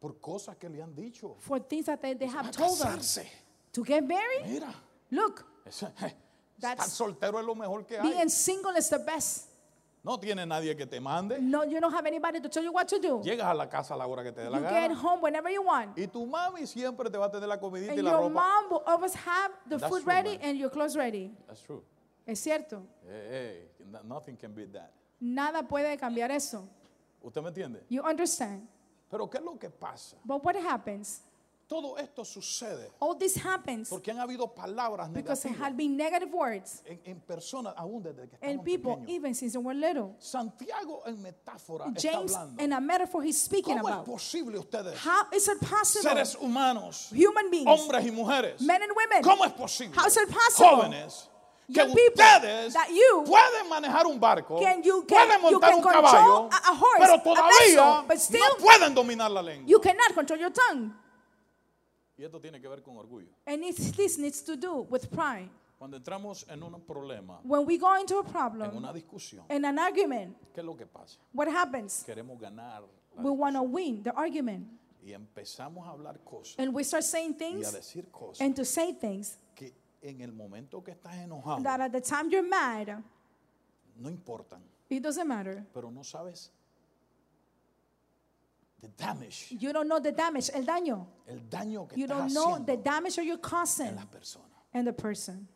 [SPEAKER 2] Por cosas que le han dicho.
[SPEAKER 1] For things that they, they
[SPEAKER 2] A
[SPEAKER 1] have told them.
[SPEAKER 2] casarse.
[SPEAKER 1] To get married?
[SPEAKER 2] Mira,
[SPEAKER 1] Look,
[SPEAKER 2] eso- estar soltero es lo mejor que hay.
[SPEAKER 1] being single is the best.
[SPEAKER 2] No tiene nadie que te mande.
[SPEAKER 1] No, you don't have anybody to tell you what to do.
[SPEAKER 2] Llegas a la casa a la hora que te dé la
[SPEAKER 1] You get
[SPEAKER 2] gana.
[SPEAKER 1] home whenever you want.
[SPEAKER 2] Y tu mami siempre te va a tener la comidita y
[SPEAKER 1] And
[SPEAKER 2] la
[SPEAKER 1] your
[SPEAKER 2] ropa.
[SPEAKER 1] mom will always have the
[SPEAKER 2] That's
[SPEAKER 1] food
[SPEAKER 2] true,
[SPEAKER 1] ready
[SPEAKER 2] man.
[SPEAKER 1] and your clothes ready.
[SPEAKER 2] That's true.
[SPEAKER 1] Es cierto.
[SPEAKER 2] Hey, hey, no- nothing can beat that.
[SPEAKER 1] Nada puede cambiar eso.
[SPEAKER 2] ¿Usted me entiende?
[SPEAKER 1] You understand?
[SPEAKER 2] Pero ¿qué es lo que pasa?
[SPEAKER 1] But what happens?
[SPEAKER 2] Todo esto sucede
[SPEAKER 1] All this happens
[SPEAKER 2] porque han habido palabras
[SPEAKER 1] because there
[SPEAKER 2] negativas
[SPEAKER 1] have been negative words
[SPEAKER 2] en, en personas aún desde que estamos
[SPEAKER 1] people,
[SPEAKER 2] pequeños.
[SPEAKER 1] even since they were little.
[SPEAKER 2] Santiago en metáfora está
[SPEAKER 1] James,
[SPEAKER 2] hablando.
[SPEAKER 1] in a metaphor, he's speaking
[SPEAKER 2] ¿Cómo es
[SPEAKER 1] about
[SPEAKER 2] posible ustedes,
[SPEAKER 1] how is it possible?
[SPEAKER 2] seres humanos,
[SPEAKER 1] Human beings,
[SPEAKER 2] hombres y mujeres,
[SPEAKER 1] men and women,
[SPEAKER 2] cómo es posible,
[SPEAKER 1] How is it possible?
[SPEAKER 2] jóvenes, que
[SPEAKER 1] young people,
[SPEAKER 2] ustedes
[SPEAKER 1] that you
[SPEAKER 2] pueden manejar un barco,
[SPEAKER 1] can- you can-
[SPEAKER 2] pueden
[SPEAKER 1] you
[SPEAKER 2] montar
[SPEAKER 1] can
[SPEAKER 2] un caballo,
[SPEAKER 1] a- a horse,
[SPEAKER 2] pero
[SPEAKER 1] a
[SPEAKER 2] todavía
[SPEAKER 1] vessel, but still
[SPEAKER 2] no pueden dominar la lengua.
[SPEAKER 1] you cannot control your tongue.
[SPEAKER 2] Y esto tiene que ver con orgullo.
[SPEAKER 1] And it's, this needs to do with pride.
[SPEAKER 2] Cuando entramos en un problema,
[SPEAKER 1] When we go into a
[SPEAKER 2] en
[SPEAKER 1] problem,
[SPEAKER 2] una discusión,
[SPEAKER 1] in an argument,
[SPEAKER 2] ¿qué es lo que pasa?
[SPEAKER 1] what happens?
[SPEAKER 2] Queremos ganar la
[SPEAKER 1] We want to win the argument.
[SPEAKER 2] y empezamos a hablar cosas
[SPEAKER 1] And we start saying
[SPEAKER 2] y a
[SPEAKER 1] things
[SPEAKER 2] decir cosas
[SPEAKER 1] and to say things
[SPEAKER 2] que en el momento que estás enojado
[SPEAKER 1] that at the time you're mad,
[SPEAKER 2] no importan,
[SPEAKER 1] it doesn't matter.
[SPEAKER 2] pero no sabes the damage,
[SPEAKER 1] You don't know the damage, el daño.
[SPEAKER 2] el daño que
[SPEAKER 1] You
[SPEAKER 2] estás
[SPEAKER 1] don't know the
[SPEAKER 2] haciendo
[SPEAKER 1] damage that you're
[SPEAKER 2] en
[SPEAKER 1] causing
[SPEAKER 2] personas.
[SPEAKER 1] and the person.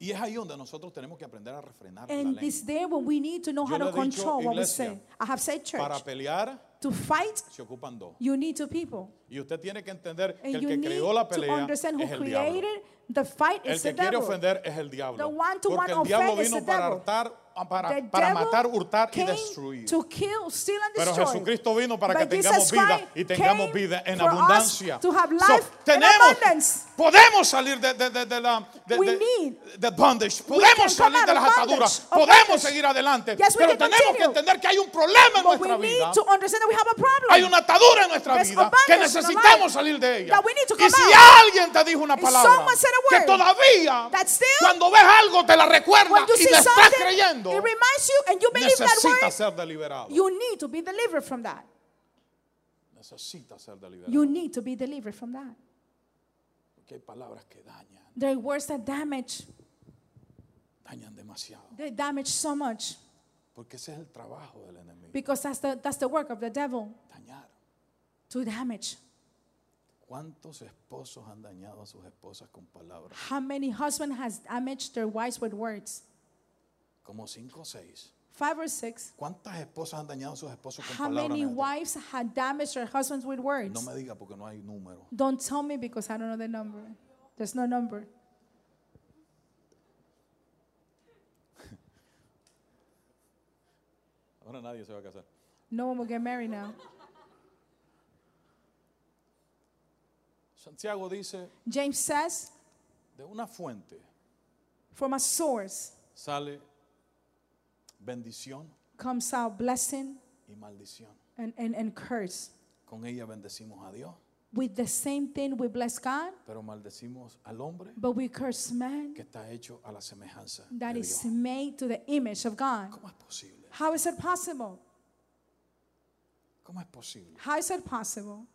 [SPEAKER 2] Y es ahí donde nosotros tenemos que aprender a refrenar la
[SPEAKER 1] And
[SPEAKER 2] lengua.
[SPEAKER 1] this there when we need to know
[SPEAKER 2] Yo
[SPEAKER 1] how
[SPEAKER 2] le
[SPEAKER 1] to
[SPEAKER 2] he dicho,
[SPEAKER 1] control what we
[SPEAKER 2] iglesia,
[SPEAKER 1] say. I have said church.
[SPEAKER 2] Para pelear
[SPEAKER 1] To fight,
[SPEAKER 2] se ocupan dos.
[SPEAKER 1] you need two people.
[SPEAKER 2] Y usted tiene que entender que
[SPEAKER 1] And
[SPEAKER 2] el
[SPEAKER 1] you
[SPEAKER 2] que
[SPEAKER 1] need
[SPEAKER 2] creó la
[SPEAKER 1] to
[SPEAKER 2] pelea
[SPEAKER 1] understand who
[SPEAKER 2] es el diablo.
[SPEAKER 1] created the fight
[SPEAKER 2] El
[SPEAKER 1] is
[SPEAKER 2] que
[SPEAKER 1] the
[SPEAKER 2] quiere
[SPEAKER 1] devil.
[SPEAKER 2] ofender es el diablo.
[SPEAKER 1] The one to
[SPEAKER 2] Porque
[SPEAKER 1] one
[SPEAKER 2] el diablo
[SPEAKER 1] offend is
[SPEAKER 2] vino
[SPEAKER 1] the
[SPEAKER 2] para
[SPEAKER 1] devil.
[SPEAKER 2] hartar, para,
[SPEAKER 1] The
[SPEAKER 2] para
[SPEAKER 1] devil
[SPEAKER 2] matar, hurtar y destruir.
[SPEAKER 1] To kill, steal and
[SPEAKER 2] Pero. Jesucristo vino para que
[SPEAKER 1] But
[SPEAKER 2] tengamos
[SPEAKER 1] Jesus
[SPEAKER 2] vida
[SPEAKER 1] Christ
[SPEAKER 2] y tengamos vida en abundancia.
[SPEAKER 1] to have
[SPEAKER 2] So,
[SPEAKER 1] life in
[SPEAKER 2] tenemos, podemos salir de, de, de, de la de, bondage, podemos salir de las ataduras, podemos seguir adelante,
[SPEAKER 1] Yes,
[SPEAKER 2] pero tenemos que
[SPEAKER 1] continue.
[SPEAKER 2] entender que hay un problema en
[SPEAKER 1] But
[SPEAKER 2] nuestra
[SPEAKER 1] need
[SPEAKER 2] vida.
[SPEAKER 1] to understand that we have a problem.
[SPEAKER 2] Hay una atadura en nuestra
[SPEAKER 1] There's
[SPEAKER 2] vida que necesitamos salir de ella.
[SPEAKER 1] that we need to
[SPEAKER 2] Y si
[SPEAKER 1] out.
[SPEAKER 2] alguien te dijo una palabra que todavía
[SPEAKER 1] still,
[SPEAKER 2] cuando ves algo te la recuerda y le estás
[SPEAKER 1] something,
[SPEAKER 2] creyendo,
[SPEAKER 1] it reminds you and you believe that
[SPEAKER 2] necesita ser deliberado.
[SPEAKER 1] you need to be delivered from that.
[SPEAKER 2] Necesita ser deliberado.
[SPEAKER 1] You need to be delivered from that.
[SPEAKER 2] Porque hay palabras que dañan,
[SPEAKER 1] There are words that damage.
[SPEAKER 2] dañan demasiado.
[SPEAKER 1] They damage so much
[SPEAKER 2] Porque ese es el trabajo del enemigo.
[SPEAKER 1] because that's the, that's the work of the devil
[SPEAKER 2] Dañar.
[SPEAKER 1] to damage.
[SPEAKER 2] ¿Cuántos esposos han dañado a sus esposas con palabras?
[SPEAKER 1] How many husbands has damaged their wives with words?
[SPEAKER 2] Como cinco o seis.
[SPEAKER 1] Five or six.
[SPEAKER 2] ¿Cuántas esposas han dañado a sus esposos con
[SPEAKER 1] How
[SPEAKER 2] palabras?
[SPEAKER 1] many
[SPEAKER 2] negativas?
[SPEAKER 1] wives had damaged their husbands with words?
[SPEAKER 2] No me diga porque no hay número.
[SPEAKER 1] Don't tell me because I don't know the number. There's no number.
[SPEAKER 2] Ahora nadie se va a casar.
[SPEAKER 1] No one will get married now.
[SPEAKER 2] Santiago dice,
[SPEAKER 1] James says,
[SPEAKER 2] de una fuente
[SPEAKER 1] from a source
[SPEAKER 2] sale bendición
[SPEAKER 1] comes out blessing
[SPEAKER 2] y maldición.
[SPEAKER 1] and, and, and curse.
[SPEAKER 2] Con ella bendecimos a Dios,
[SPEAKER 1] With the same thing, we bless God,
[SPEAKER 2] pero maldecimos al hombre
[SPEAKER 1] but we curse man
[SPEAKER 2] que está hecho a la semejanza
[SPEAKER 1] that
[SPEAKER 2] de
[SPEAKER 1] is
[SPEAKER 2] Dios.
[SPEAKER 1] made to the image of God.
[SPEAKER 2] ¿Cómo es posible?
[SPEAKER 1] How is it possible?
[SPEAKER 2] ¿Cómo es posible
[SPEAKER 1] How is it possible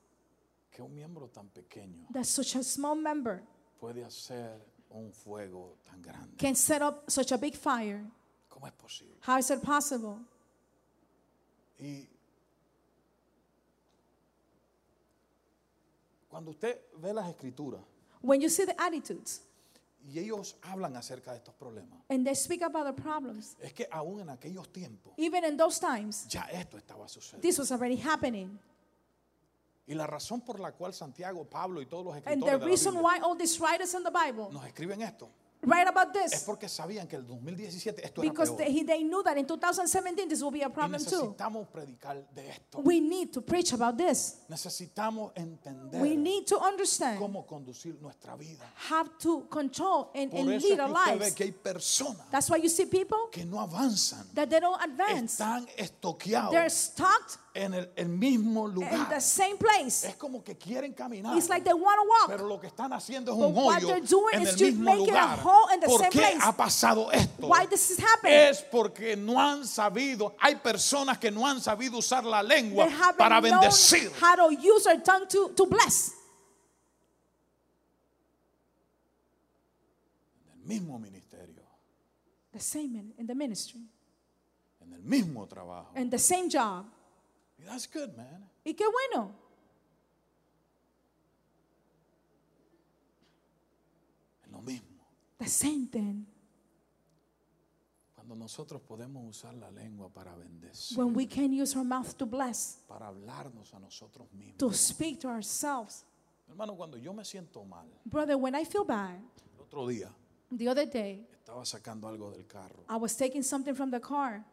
[SPEAKER 2] que un miembro tan pequeño
[SPEAKER 1] that such a small member
[SPEAKER 2] puede hacer un fuego tan grande?
[SPEAKER 1] can set up such a big fire?
[SPEAKER 2] ¿Cómo es posible?
[SPEAKER 1] How is it possible?
[SPEAKER 2] Y cuando usted ve las escrituras
[SPEAKER 1] When you see the attitudes
[SPEAKER 2] y ellos hablan acerca de estos problemas,
[SPEAKER 1] and they speak about the problems,
[SPEAKER 2] es que aún en aquellos tiempos
[SPEAKER 1] even in those times,
[SPEAKER 2] ya esto estaba sucediendo.
[SPEAKER 1] this was already happening.
[SPEAKER 2] Y la razón por la cual Santiago, Pablo y todos los
[SPEAKER 1] And
[SPEAKER 2] escritores
[SPEAKER 1] the
[SPEAKER 2] de la
[SPEAKER 1] reason
[SPEAKER 2] Biblia
[SPEAKER 1] why all these writers in the Bible
[SPEAKER 2] nos escriben esto
[SPEAKER 1] write about
[SPEAKER 2] es
[SPEAKER 1] this
[SPEAKER 2] porque sabían que el 2017 esto era
[SPEAKER 1] because
[SPEAKER 2] peor.
[SPEAKER 1] they, they knew that in 2017 this will be a
[SPEAKER 2] Y
[SPEAKER 1] problem too.
[SPEAKER 2] necesitamos predicar de esto.
[SPEAKER 1] We need to preach about this.
[SPEAKER 2] Necesitamos entender
[SPEAKER 1] We need to understand
[SPEAKER 2] cómo conducir nuestra vida.
[SPEAKER 1] how to control and,
[SPEAKER 2] Por
[SPEAKER 1] and
[SPEAKER 2] eso es
[SPEAKER 1] lead
[SPEAKER 2] que
[SPEAKER 1] our
[SPEAKER 2] usted ve
[SPEAKER 1] lives.
[SPEAKER 2] que hay personas
[SPEAKER 1] That's why you see people
[SPEAKER 2] que no avanzan,
[SPEAKER 1] that they don't advance.
[SPEAKER 2] están estoqueados
[SPEAKER 1] They're stuck
[SPEAKER 2] en el, el mismo
[SPEAKER 1] in
[SPEAKER 2] lugar.
[SPEAKER 1] the same place.
[SPEAKER 2] Es como que quieren caminar,
[SPEAKER 1] It's like they want to walk.
[SPEAKER 2] pero lo que están haciendo es
[SPEAKER 1] But
[SPEAKER 2] un
[SPEAKER 1] what
[SPEAKER 2] hoyo
[SPEAKER 1] they're doing
[SPEAKER 2] en
[SPEAKER 1] is
[SPEAKER 2] el mismo lugar.
[SPEAKER 1] hole in the
[SPEAKER 2] ¿Por
[SPEAKER 1] same
[SPEAKER 2] qué
[SPEAKER 1] place.
[SPEAKER 2] ha pasado esto?
[SPEAKER 1] Why this is?
[SPEAKER 2] Es porque no han sabido, hay personas que no han sabido usar la lengua para bendecir.
[SPEAKER 1] how to use our tongue to, to bless.
[SPEAKER 2] En el mismo ministerio,
[SPEAKER 1] The same in, in the ministry.
[SPEAKER 2] en el mismo trabajo.
[SPEAKER 1] And the same job.
[SPEAKER 2] That's good, man.
[SPEAKER 1] Y qué bueno.
[SPEAKER 2] Es lo mismo.
[SPEAKER 1] The same thing.
[SPEAKER 2] Cuando nosotros podemos usar la lengua para bendecir,
[SPEAKER 1] When we can use our mouth to bless,
[SPEAKER 2] para hablarnos a nosotros mismos.
[SPEAKER 1] to speak to ourselves.
[SPEAKER 2] Hermano, cuando yo me siento mal,
[SPEAKER 1] Brother, when I feel bad,
[SPEAKER 2] el otro día
[SPEAKER 1] the other day,
[SPEAKER 2] estaba sacando algo del carro
[SPEAKER 1] I was taking something from the car.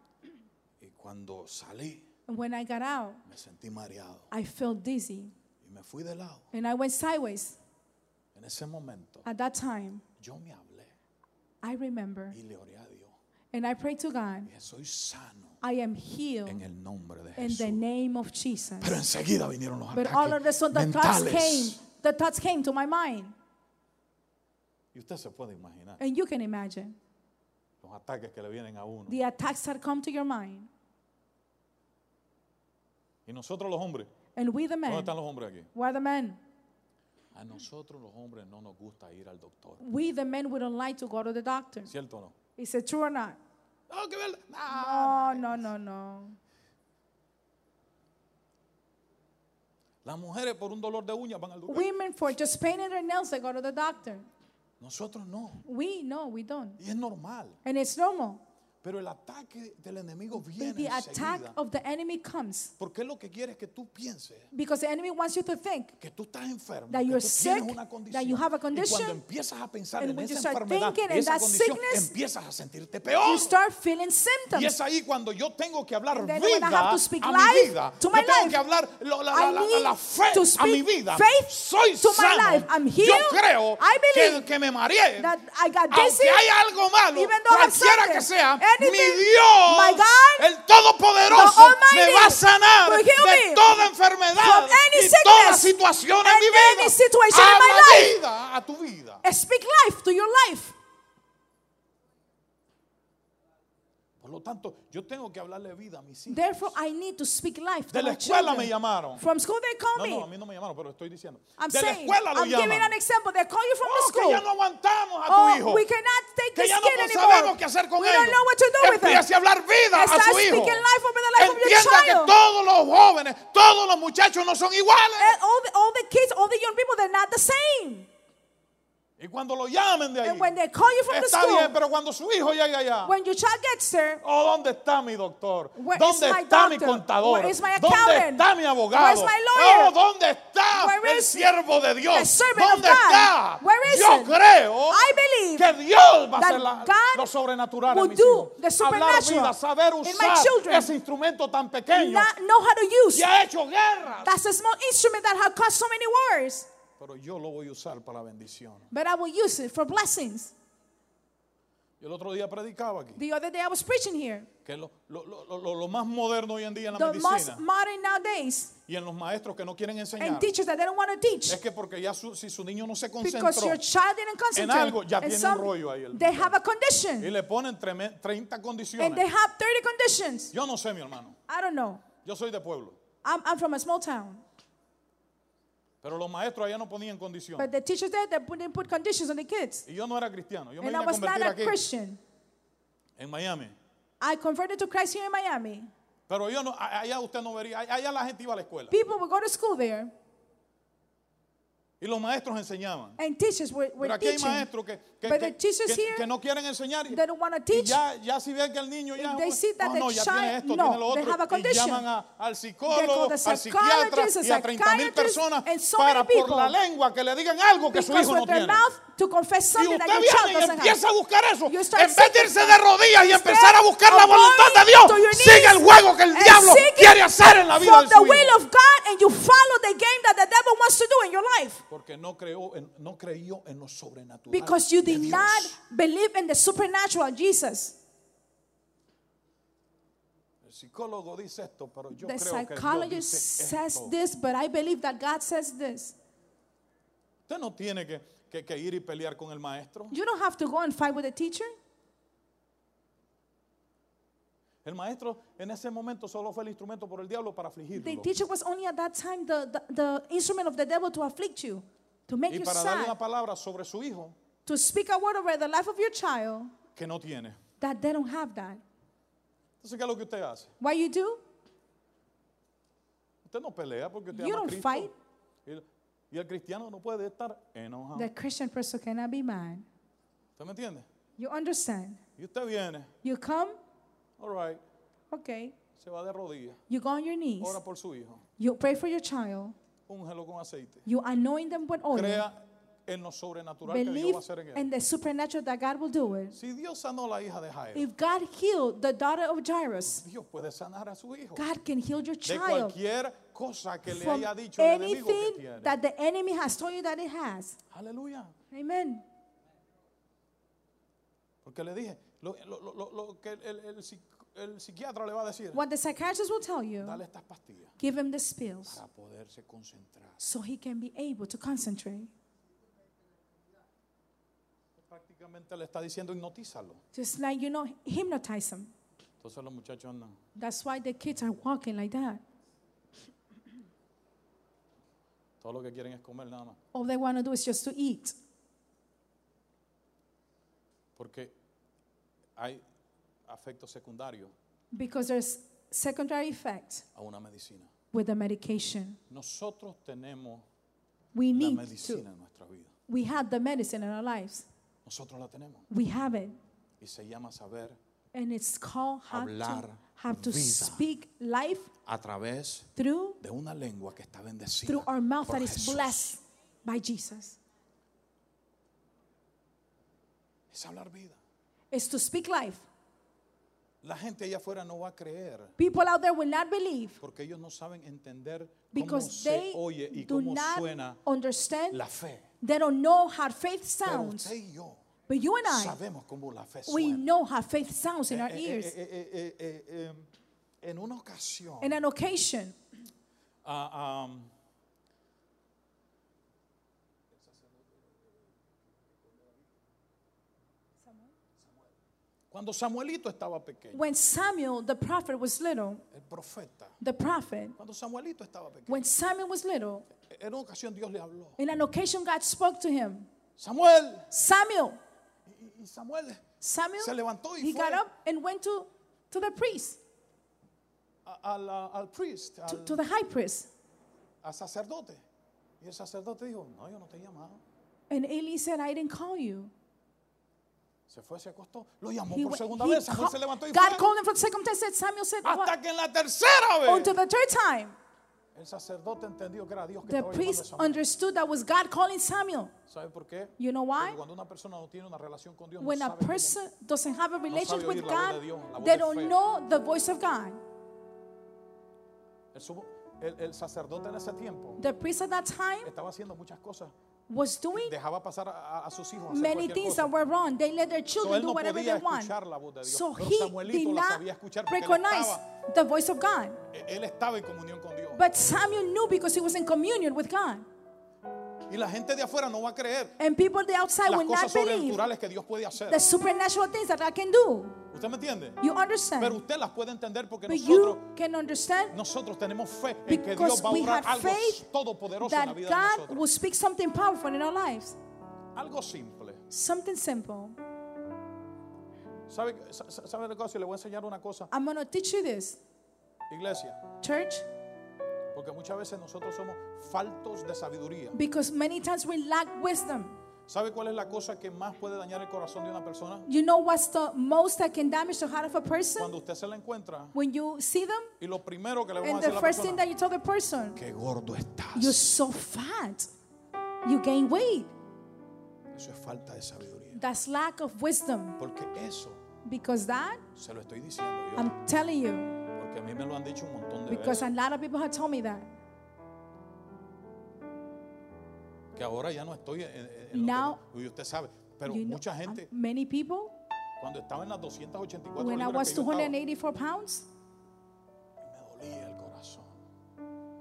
[SPEAKER 2] y cuando salí
[SPEAKER 1] And when I got out,
[SPEAKER 2] me sentí mareado
[SPEAKER 1] I felt dizzy.
[SPEAKER 2] y me fui de lado.
[SPEAKER 1] And I went sideways.
[SPEAKER 2] En ese momento
[SPEAKER 1] At that time,
[SPEAKER 2] yo me hablé
[SPEAKER 1] I remember.
[SPEAKER 2] y le oré a Dios.
[SPEAKER 1] And I prayed to God,
[SPEAKER 2] dije, soy sano
[SPEAKER 1] I am healed
[SPEAKER 2] en el nombre de
[SPEAKER 1] in the name of Jesus.
[SPEAKER 2] Pero enseguida vinieron los
[SPEAKER 1] But all of a
[SPEAKER 2] ataques
[SPEAKER 1] sudden, the thoughts came.
[SPEAKER 2] mentales.
[SPEAKER 1] The thoughts came to my mind.
[SPEAKER 2] Y usted se puede imaginar
[SPEAKER 1] And you can imagine
[SPEAKER 2] los ataques que le vienen a uno.
[SPEAKER 1] the attacks that come to your mind.
[SPEAKER 2] Y nosotros los hombres,
[SPEAKER 1] And we, the
[SPEAKER 2] ¿dónde
[SPEAKER 1] men,
[SPEAKER 2] están los hombres aquí?
[SPEAKER 1] we're the men.
[SPEAKER 2] A nosotros los hombres no nos gusta ir al doctor.
[SPEAKER 1] We, the men, we don't like to go to the doctor.
[SPEAKER 2] ¿Cierto o no?
[SPEAKER 1] Is it true or not?
[SPEAKER 2] No, que verdad. Ah,
[SPEAKER 1] No, no, no, no.
[SPEAKER 2] Las mujeres por un dolor de uñas van al doctor.
[SPEAKER 1] Women, for just painting their nails, they go to the doctor.
[SPEAKER 2] Nosotros no.
[SPEAKER 1] We, no, we don't.
[SPEAKER 2] Y es normal.
[SPEAKER 1] And it's normal.
[SPEAKER 2] Pero el ataque del enemigo viene
[SPEAKER 1] the attack
[SPEAKER 2] enseguida.
[SPEAKER 1] of the enemy comes
[SPEAKER 2] Porque él lo que quiere es que tú pienses
[SPEAKER 1] because the enemy wants you to think.
[SPEAKER 2] que tú estás enfermo,
[SPEAKER 1] That
[SPEAKER 2] que
[SPEAKER 1] you're
[SPEAKER 2] tú
[SPEAKER 1] sick,
[SPEAKER 2] tienes una condición.
[SPEAKER 1] that you have a
[SPEAKER 2] y
[SPEAKER 1] condition,
[SPEAKER 2] cuando empiezas a pensar
[SPEAKER 1] and
[SPEAKER 2] en
[SPEAKER 1] when you
[SPEAKER 2] esa
[SPEAKER 1] start
[SPEAKER 2] enfermedad,
[SPEAKER 1] thinking in
[SPEAKER 2] esa
[SPEAKER 1] that
[SPEAKER 2] condición,
[SPEAKER 1] sickness,
[SPEAKER 2] empiezas a sentirte
[SPEAKER 1] You start feeling
[SPEAKER 2] Y
[SPEAKER 1] symptoms.
[SPEAKER 2] es ahí cuando yo tengo que hablar
[SPEAKER 1] then
[SPEAKER 2] vida
[SPEAKER 1] when I have to speak
[SPEAKER 2] a mi
[SPEAKER 1] life
[SPEAKER 2] vida.
[SPEAKER 1] to
[SPEAKER 2] yo
[SPEAKER 1] my
[SPEAKER 2] tengo
[SPEAKER 1] life,
[SPEAKER 2] que hablar lo- la,
[SPEAKER 1] I
[SPEAKER 2] la- la-
[SPEAKER 1] need
[SPEAKER 2] la fe
[SPEAKER 1] to
[SPEAKER 2] a mi
[SPEAKER 1] speak
[SPEAKER 2] vida.
[SPEAKER 1] faith
[SPEAKER 2] Soy
[SPEAKER 1] to my
[SPEAKER 2] sano.
[SPEAKER 1] life. I'm
[SPEAKER 2] yo
[SPEAKER 1] healed.
[SPEAKER 2] creo
[SPEAKER 1] I believe
[SPEAKER 2] que, que me mareé.
[SPEAKER 1] that I got dizzy,
[SPEAKER 2] Aunque hay algo malo,
[SPEAKER 1] even though I have
[SPEAKER 2] cualquiera que
[SPEAKER 1] something,
[SPEAKER 2] sea, mi
[SPEAKER 1] anything,
[SPEAKER 2] Dios,
[SPEAKER 1] my God,
[SPEAKER 2] el Todopoderoso,
[SPEAKER 1] Almighty,
[SPEAKER 2] me va a sanar de toda enfermedad y toda situación en mi vida. Habla vida a tu vida.
[SPEAKER 1] Speak life to your life.
[SPEAKER 2] Lo tanto, yo tengo que hablarle vida a mis hijos.
[SPEAKER 1] Therefore, I need to speak life to
[SPEAKER 2] De la
[SPEAKER 1] my
[SPEAKER 2] escuela
[SPEAKER 1] children.
[SPEAKER 2] me llamaron.
[SPEAKER 1] From school, they call
[SPEAKER 2] No,
[SPEAKER 1] me.
[SPEAKER 2] no, a mí no me llamaron, pero estoy diciendo.
[SPEAKER 1] I'm
[SPEAKER 2] de la escuela lo
[SPEAKER 1] I'm giving
[SPEAKER 2] llaman.
[SPEAKER 1] an example. They call you from
[SPEAKER 2] Oh,
[SPEAKER 1] the school.
[SPEAKER 2] ya no aguantamos a tu
[SPEAKER 1] oh,
[SPEAKER 2] hijo.
[SPEAKER 1] we cannot take
[SPEAKER 2] que
[SPEAKER 1] this
[SPEAKER 2] ya no
[SPEAKER 1] kid
[SPEAKER 2] sabemos
[SPEAKER 1] anymore.
[SPEAKER 2] qué hacer con
[SPEAKER 1] we
[SPEAKER 2] ellos.
[SPEAKER 1] don't know what to do with them.
[SPEAKER 2] Empiece a hablar vida a
[SPEAKER 1] start
[SPEAKER 2] su hijo.
[SPEAKER 1] speaking life over the life of your
[SPEAKER 2] Entienda que
[SPEAKER 1] child.
[SPEAKER 2] todos los jóvenes, todos los muchachos no son iguales.
[SPEAKER 1] And all the, all the kids, all the young people, they're not the same.
[SPEAKER 2] Y cuando lo llamen de ahí,
[SPEAKER 1] And when they call you from the
[SPEAKER 2] está
[SPEAKER 1] school,
[SPEAKER 2] bien, pero cuando su hijo llegue allá,
[SPEAKER 1] when your child gets there,
[SPEAKER 2] oh, ¿dónde está mi doctor?
[SPEAKER 1] Where
[SPEAKER 2] ¿Dónde
[SPEAKER 1] is my
[SPEAKER 2] está mi contador?
[SPEAKER 1] Where is my
[SPEAKER 2] ¿Dónde está mi abogado?
[SPEAKER 1] Where's my lawyer?
[SPEAKER 2] Oh, ¿dónde está
[SPEAKER 1] Where
[SPEAKER 2] el siervo de Dios?
[SPEAKER 1] the
[SPEAKER 2] ¿Dónde está?
[SPEAKER 1] Where is
[SPEAKER 2] Yo
[SPEAKER 1] it?
[SPEAKER 2] creo
[SPEAKER 1] I believe
[SPEAKER 2] que Dios va a hacer la- lo sobrenatural en mis hijos.
[SPEAKER 1] the
[SPEAKER 2] Hablar vida, saber usar ese instrumento tan pequeño
[SPEAKER 1] not know how to use.
[SPEAKER 2] y ha hecho guerras.
[SPEAKER 1] That's a small instrument that has caused so many wars.
[SPEAKER 2] Pero yo lo voy a usar para la bendición.
[SPEAKER 1] But I will use it for blessings.
[SPEAKER 2] El otro día predicaba aquí
[SPEAKER 1] The other day I was preaching here.
[SPEAKER 2] que lo, lo- lo- lo- más moderno hoy en día en la
[SPEAKER 1] The most
[SPEAKER 2] medicina
[SPEAKER 1] modern nowadays
[SPEAKER 2] y en los maestros que no quieren enseñar
[SPEAKER 1] and teachers that they don't want to teach
[SPEAKER 2] es que porque ya su- si su niño no se
[SPEAKER 1] because
[SPEAKER 2] concentró
[SPEAKER 1] your child didn't concentrate.
[SPEAKER 2] algo, ya
[SPEAKER 1] and
[SPEAKER 2] tiene un rollo ahí el-
[SPEAKER 1] they have a
[SPEAKER 2] y
[SPEAKER 1] condition
[SPEAKER 2] le ponen treme- 30
[SPEAKER 1] and they
[SPEAKER 2] condiciones.
[SPEAKER 1] have 30 conditions.
[SPEAKER 2] Yo no sé, mi hermano.
[SPEAKER 1] I don't know.
[SPEAKER 2] Yo soy de pueblo.
[SPEAKER 1] I'm, I'm from a small town.
[SPEAKER 2] Pero los maestros allá no ponían condiciones.
[SPEAKER 1] But the teachers there, they they put conditions on the kids.
[SPEAKER 2] Y yo no era cristiano. Yo me
[SPEAKER 1] And I
[SPEAKER 2] vine a
[SPEAKER 1] was not
[SPEAKER 2] convertir
[SPEAKER 1] a
[SPEAKER 2] aquí
[SPEAKER 1] Christian.
[SPEAKER 2] en Miami.
[SPEAKER 1] I converted to Christ here in Miami.
[SPEAKER 2] Pero yo no, allá usted no vería, allá la gente iba a la escuela.
[SPEAKER 1] People would go to school there.
[SPEAKER 2] Y los maestros enseñaban.
[SPEAKER 1] and teachers were, were
[SPEAKER 2] Pero aquí hay
[SPEAKER 1] teaching.
[SPEAKER 2] maestros que, que,
[SPEAKER 1] But
[SPEAKER 2] que-
[SPEAKER 1] the teachers
[SPEAKER 2] que-
[SPEAKER 1] here,
[SPEAKER 2] que no quieren enseñar. y-
[SPEAKER 1] they don't wanna
[SPEAKER 2] y
[SPEAKER 1] teach.
[SPEAKER 2] ya, ya si ven que el niño ya,
[SPEAKER 1] If they see that
[SPEAKER 2] no,
[SPEAKER 1] the
[SPEAKER 2] no, ya
[SPEAKER 1] child-
[SPEAKER 2] tiene esto,
[SPEAKER 1] no,
[SPEAKER 2] tiene lo
[SPEAKER 1] they
[SPEAKER 2] otro.
[SPEAKER 1] have a
[SPEAKER 2] Y
[SPEAKER 1] condition.
[SPEAKER 2] llaman a- al psicólogo, al psiquiatra y a
[SPEAKER 1] a
[SPEAKER 2] 30 mil
[SPEAKER 1] psychiatrist,
[SPEAKER 2] personas
[SPEAKER 1] and so
[SPEAKER 2] para
[SPEAKER 1] many
[SPEAKER 2] por la lengua que le digan algo que su
[SPEAKER 1] because
[SPEAKER 2] hijo no
[SPEAKER 1] with their
[SPEAKER 2] tiene.
[SPEAKER 1] mouth to confess
[SPEAKER 2] Y
[SPEAKER 1] something
[SPEAKER 2] usted
[SPEAKER 1] that your child
[SPEAKER 2] viene y
[SPEAKER 1] doesn't
[SPEAKER 2] empieza a
[SPEAKER 1] have.
[SPEAKER 2] buscar eso.
[SPEAKER 1] You start
[SPEAKER 2] En vez de
[SPEAKER 1] seeking
[SPEAKER 2] irse de rodillas y
[SPEAKER 1] Instead
[SPEAKER 2] empezar a buscar la
[SPEAKER 1] of
[SPEAKER 2] voluntad de
[SPEAKER 1] going
[SPEAKER 2] Dios,
[SPEAKER 1] to your
[SPEAKER 2] sigue
[SPEAKER 1] knees
[SPEAKER 2] el juego que el
[SPEAKER 1] and
[SPEAKER 2] diablo
[SPEAKER 1] seeking
[SPEAKER 2] quiere hacer en la vida
[SPEAKER 1] for
[SPEAKER 2] de
[SPEAKER 1] the
[SPEAKER 2] su
[SPEAKER 1] will
[SPEAKER 2] hijo.
[SPEAKER 1] of God and you follow the game that the devil wants to do in your life.
[SPEAKER 2] Porque no, creó en, no creyó en lo sobrenatural.
[SPEAKER 1] Because you did not believe in the supernatural Jesus.
[SPEAKER 2] El psicólogo dice esto, pero yo
[SPEAKER 1] The
[SPEAKER 2] creo que Dios
[SPEAKER 1] psychologist
[SPEAKER 2] dice
[SPEAKER 1] says
[SPEAKER 2] esto.
[SPEAKER 1] this, but I believe that God says this.
[SPEAKER 2] Usted no tiene que, que- que ir y pelear con el maestro.
[SPEAKER 1] You don't have to go and fight with the teacher.
[SPEAKER 2] El maestro en ese momento solo fue el instrumento por el diablo para
[SPEAKER 1] The
[SPEAKER 2] afligirlo.
[SPEAKER 1] teacher was only at that time the, the, the instrument of the devil to afflict you, to make
[SPEAKER 2] Y
[SPEAKER 1] you
[SPEAKER 2] para darle
[SPEAKER 1] sad,
[SPEAKER 2] una palabra sobre su hijo
[SPEAKER 1] to speak a word over the life of your child
[SPEAKER 2] que no tiene.
[SPEAKER 1] that they don't have that.
[SPEAKER 2] Entonces, ¿qué es lo que usted hace?
[SPEAKER 1] Why you do?
[SPEAKER 2] Usted no pelea porque usted
[SPEAKER 1] You
[SPEAKER 2] ama a
[SPEAKER 1] don't
[SPEAKER 2] Cristo.
[SPEAKER 1] fight.
[SPEAKER 2] Y, y el cristiano no puede estar enojado.
[SPEAKER 1] The Christian person cannot be mad.
[SPEAKER 2] ¿Usted me entiende?
[SPEAKER 1] You understand?
[SPEAKER 2] Y usted viene,
[SPEAKER 1] You come,
[SPEAKER 2] all right,
[SPEAKER 1] okay.
[SPEAKER 2] se va de rodillas,
[SPEAKER 1] You go on your knees.
[SPEAKER 2] ora por su hijo,
[SPEAKER 1] You pray for your child.
[SPEAKER 2] úngelo con aceite.
[SPEAKER 1] You anoint them with oil.
[SPEAKER 2] Crea en lo sobrenatural que Dios va
[SPEAKER 1] Believe
[SPEAKER 2] a hacer en él.
[SPEAKER 1] in the supernatural that God will do it.
[SPEAKER 2] Si Dios sanó la hija de Jairo,
[SPEAKER 1] If God healed the daughter of Jairus,
[SPEAKER 2] Dios puede sanar a su hijo.
[SPEAKER 1] God can heal your
[SPEAKER 2] De
[SPEAKER 1] child
[SPEAKER 2] cualquier cosa que le haya dicho el enemigo que
[SPEAKER 1] anything
[SPEAKER 2] tiene.
[SPEAKER 1] that the enemy has told you that it has.
[SPEAKER 2] Aleluya.
[SPEAKER 1] Amen.
[SPEAKER 2] Porque le dije, lo, lo- lo- lo- que el, el- el psiquiatra le va a decir,
[SPEAKER 1] What the psychiatrist will tell you,
[SPEAKER 2] dale estas pastillas
[SPEAKER 1] give him the pills
[SPEAKER 2] para poderse concentrar.
[SPEAKER 1] so he can be able to concentrate.
[SPEAKER 2] Prácticamente le está diciendo hipnotízalo.
[SPEAKER 1] Just like, you know, hypnotize him.
[SPEAKER 2] Entonces los muchachos andan.
[SPEAKER 1] That's why the kids are walking like that.
[SPEAKER 2] Todo lo que quieren es comer nada más.
[SPEAKER 1] All they want to do is just to eat.
[SPEAKER 2] Porque hay afectos secundarios
[SPEAKER 1] Because there's secondary effect
[SPEAKER 2] a una medicina.
[SPEAKER 1] with the medication.
[SPEAKER 2] Nosotros tenemos
[SPEAKER 1] We
[SPEAKER 2] la
[SPEAKER 1] need
[SPEAKER 2] medicina
[SPEAKER 1] to.
[SPEAKER 2] en nuestra vida.
[SPEAKER 1] We have the medicine in our lives.
[SPEAKER 2] Nosotros la tenemos.
[SPEAKER 1] We have it.
[SPEAKER 2] Y se llama saber
[SPEAKER 1] And it's called have to,
[SPEAKER 2] Hablar
[SPEAKER 1] have to
[SPEAKER 2] vida.
[SPEAKER 1] speak life
[SPEAKER 2] a través
[SPEAKER 1] through
[SPEAKER 2] de una lengua que está bendecida.
[SPEAKER 1] through our mouth
[SPEAKER 2] por
[SPEAKER 1] that is
[SPEAKER 2] Jesús.
[SPEAKER 1] blessed by Jesus.
[SPEAKER 2] Es hablar vida.
[SPEAKER 1] It's to speak life.
[SPEAKER 2] La gente allá afuera no va a creer
[SPEAKER 1] People out there will not believe
[SPEAKER 2] porque ellos no saben entender cómo
[SPEAKER 1] because
[SPEAKER 2] se
[SPEAKER 1] they
[SPEAKER 2] oye y
[SPEAKER 1] do
[SPEAKER 2] cómo
[SPEAKER 1] not
[SPEAKER 2] suena
[SPEAKER 1] understand.
[SPEAKER 2] la fe.
[SPEAKER 1] They don't know how faith
[SPEAKER 2] Pero
[SPEAKER 1] sounds.
[SPEAKER 2] usted y yo
[SPEAKER 1] But you and I,
[SPEAKER 2] sabemos cómo la fe
[SPEAKER 1] we know how faith sounds in
[SPEAKER 2] Eh,
[SPEAKER 1] our
[SPEAKER 2] eh,
[SPEAKER 1] ears.
[SPEAKER 2] eh, eh, eh, eh, eh, en una ocasión,
[SPEAKER 1] In an occasion,
[SPEAKER 2] ah, am, cuando Samuelito estaba pequeño,
[SPEAKER 1] when Samuel, the prophet, was little,
[SPEAKER 2] el profeta,
[SPEAKER 1] the prophet,
[SPEAKER 2] cuando Samuelito estaba pequeño,
[SPEAKER 1] when Samuel was little,
[SPEAKER 2] en una ocasión Dios le habló.
[SPEAKER 1] in an occasion God spoke to him.
[SPEAKER 2] Samuel,
[SPEAKER 1] Samuel,
[SPEAKER 2] y, Samuel
[SPEAKER 1] Samuel,
[SPEAKER 2] se levantó y
[SPEAKER 1] he
[SPEAKER 2] fue
[SPEAKER 1] got up and went to, to the priest,
[SPEAKER 2] al, al priest,
[SPEAKER 1] to,
[SPEAKER 2] al,
[SPEAKER 1] to the high priest.
[SPEAKER 2] al sacerdote. Y el sacerdote dijo, no, yo no te he llamado.
[SPEAKER 1] And Eli said, I didn't call you.
[SPEAKER 2] Se fue, se acostó, lo llamó
[SPEAKER 1] He
[SPEAKER 2] por
[SPEAKER 1] went-
[SPEAKER 2] segunda vez. Samuel se levantó y
[SPEAKER 1] God
[SPEAKER 2] fue.
[SPEAKER 1] called him for the second time. Said Samuel said,
[SPEAKER 2] Hasta que en la tercera vez
[SPEAKER 1] to the third time,
[SPEAKER 2] el sacerdote entendió que era Dios que
[SPEAKER 1] the
[SPEAKER 2] estaba llamando a
[SPEAKER 1] priest
[SPEAKER 2] Samuel.
[SPEAKER 1] understood that was God calling Samuel.
[SPEAKER 2] ¿Sabe por qué?
[SPEAKER 1] You know why?
[SPEAKER 2] Porque cuando una persona no tiene una relación con Dios, no
[SPEAKER 1] When a
[SPEAKER 2] sabe cómo-
[SPEAKER 1] person doesn't have a relationship
[SPEAKER 2] oír
[SPEAKER 1] with
[SPEAKER 2] la voz
[SPEAKER 1] God,
[SPEAKER 2] de Dios, la voz
[SPEAKER 1] they
[SPEAKER 2] de
[SPEAKER 1] don't
[SPEAKER 2] fe.
[SPEAKER 1] know the voice of God.
[SPEAKER 2] el, sumo- el- el sacerdote en ese tiempo
[SPEAKER 1] The priest at that time
[SPEAKER 2] estaba haciendo muchas cosas.
[SPEAKER 1] Was doing
[SPEAKER 2] Dejaba pasar a, a sus hijos a hacer
[SPEAKER 1] many
[SPEAKER 2] cualquier
[SPEAKER 1] things
[SPEAKER 2] cosa.
[SPEAKER 1] that were wrong. They let their
[SPEAKER 2] So,
[SPEAKER 1] children
[SPEAKER 2] él
[SPEAKER 1] do
[SPEAKER 2] no
[SPEAKER 1] whatever
[SPEAKER 2] podía
[SPEAKER 1] they want.
[SPEAKER 2] escuchar la voz de Dios.
[SPEAKER 1] So
[SPEAKER 2] Pero
[SPEAKER 1] he
[SPEAKER 2] Samuelito
[SPEAKER 1] did
[SPEAKER 2] la
[SPEAKER 1] not
[SPEAKER 2] sabía escuchar porque él
[SPEAKER 1] recognize
[SPEAKER 2] estaba,
[SPEAKER 1] the voice of God.
[SPEAKER 2] él estaba en comunión con Dios.
[SPEAKER 1] But Samuel knew because he was in communion with God.
[SPEAKER 2] Y la gente de afuera no va a creer
[SPEAKER 1] And people the outside
[SPEAKER 2] las
[SPEAKER 1] will not
[SPEAKER 2] cosas
[SPEAKER 1] believe
[SPEAKER 2] sobrenaturales que Dios puede hacer.
[SPEAKER 1] the supernatural things that God can do.
[SPEAKER 2] ¿Usted me entiende?
[SPEAKER 1] You
[SPEAKER 2] Pero
[SPEAKER 1] understand?
[SPEAKER 2] usted las puede entender porque
[SPEAKER 1] But
[SPEAKER 2] nosotros
[SPEAKER 1] you can understand
[SPEAKER 2] Nosotros tenemos fe en que
[SPEAKER 1] Because
[SPEAKER 2] Dios va a
[SPEAKER 1] we
[SPEAKER 2] obrar algo
[SPEAKER 1] faith
[SPEAKER 2] todopoderoso en la
[SPEAKER 1] that
[SPEAKER 2] vida de
[SPEAKER 1] God
[SPEAKER 2] nosotros.
[SPEAKER 1] will speak something powerful in our lives.
[SPEAKER 2] Algo simple.
[SPEAKER 1] Something simple.
[SPEAKER 2] ¿Sabe, sa- sa- ¿Sabe la cosa? Le voy a enseñar una cosa.
[SPEAKER 1] I'm going to teach you this.
[SPEAKER 2] Iglesia,
[SPEAKER 1] Church,
[SPEAKER 2] Porque muchas veces nosotros somos faltos de sabiduría.
[SPEAKER 1] Because many times we lack wisdom.
[SPEAKER 2] ¿Sabe cuál es la cosa que más puede dañar el corazón de una persona?
[SPEAKER 1] You know what's the most that can damage the heart of a person?
[SPEAKER 2] Cuando usted se la encuentra
[SPEAKER 1] When you see them,
[SPEAKER 2] y lo primero que le vamos
[SPEAKER 1] and
[SPEAKER 2] a
[SPEAKER 1] the
[SPEAKER 2] decir a la
[SPEAKER 1] first thing
[SPEAKER 2] persona,
[SPEAKER 1] that you tell the person,
[SPEAKER 2] qué gordo estás.
[SPEAKER 1] you're so fat. You gain weight.
[SPEAKER 2] Eso es falta de sabiduría.
[SPEAKER 1] That's lack of wisdom.
[SPEAKER 2] Porque eso
[SPEAKER 1] Because that,
[SPEAKER 2] se lo estoy diciendo yo.
[SPEAKER 1] I'm telling you,
[SPEAKER 2] Porque a mí me lo han dicho un montón de
[SPEAKER 1] because
[SPEAKER 2] veces.
[SPEAKER 1] a lot of people have told me that.
[SPEAKER 2] Que ahora ya no estoy en, en- en lo
[SPEAKER 1] Now-
[SPEAKER 2] que- y usted sabe. Pero
[SPEAKER 1] You know,
[SPEAKER 2] mucha gente,
[SPEAKER 1] many people,
[SPEAKER 2] cuando estaba en las 284
[SPEAKER 1] when I was
[SPEAKER 2] que yo estaba,
[SPEAKER 1] 284 pounds,
[SPEAKER 2] me dolía el corazón.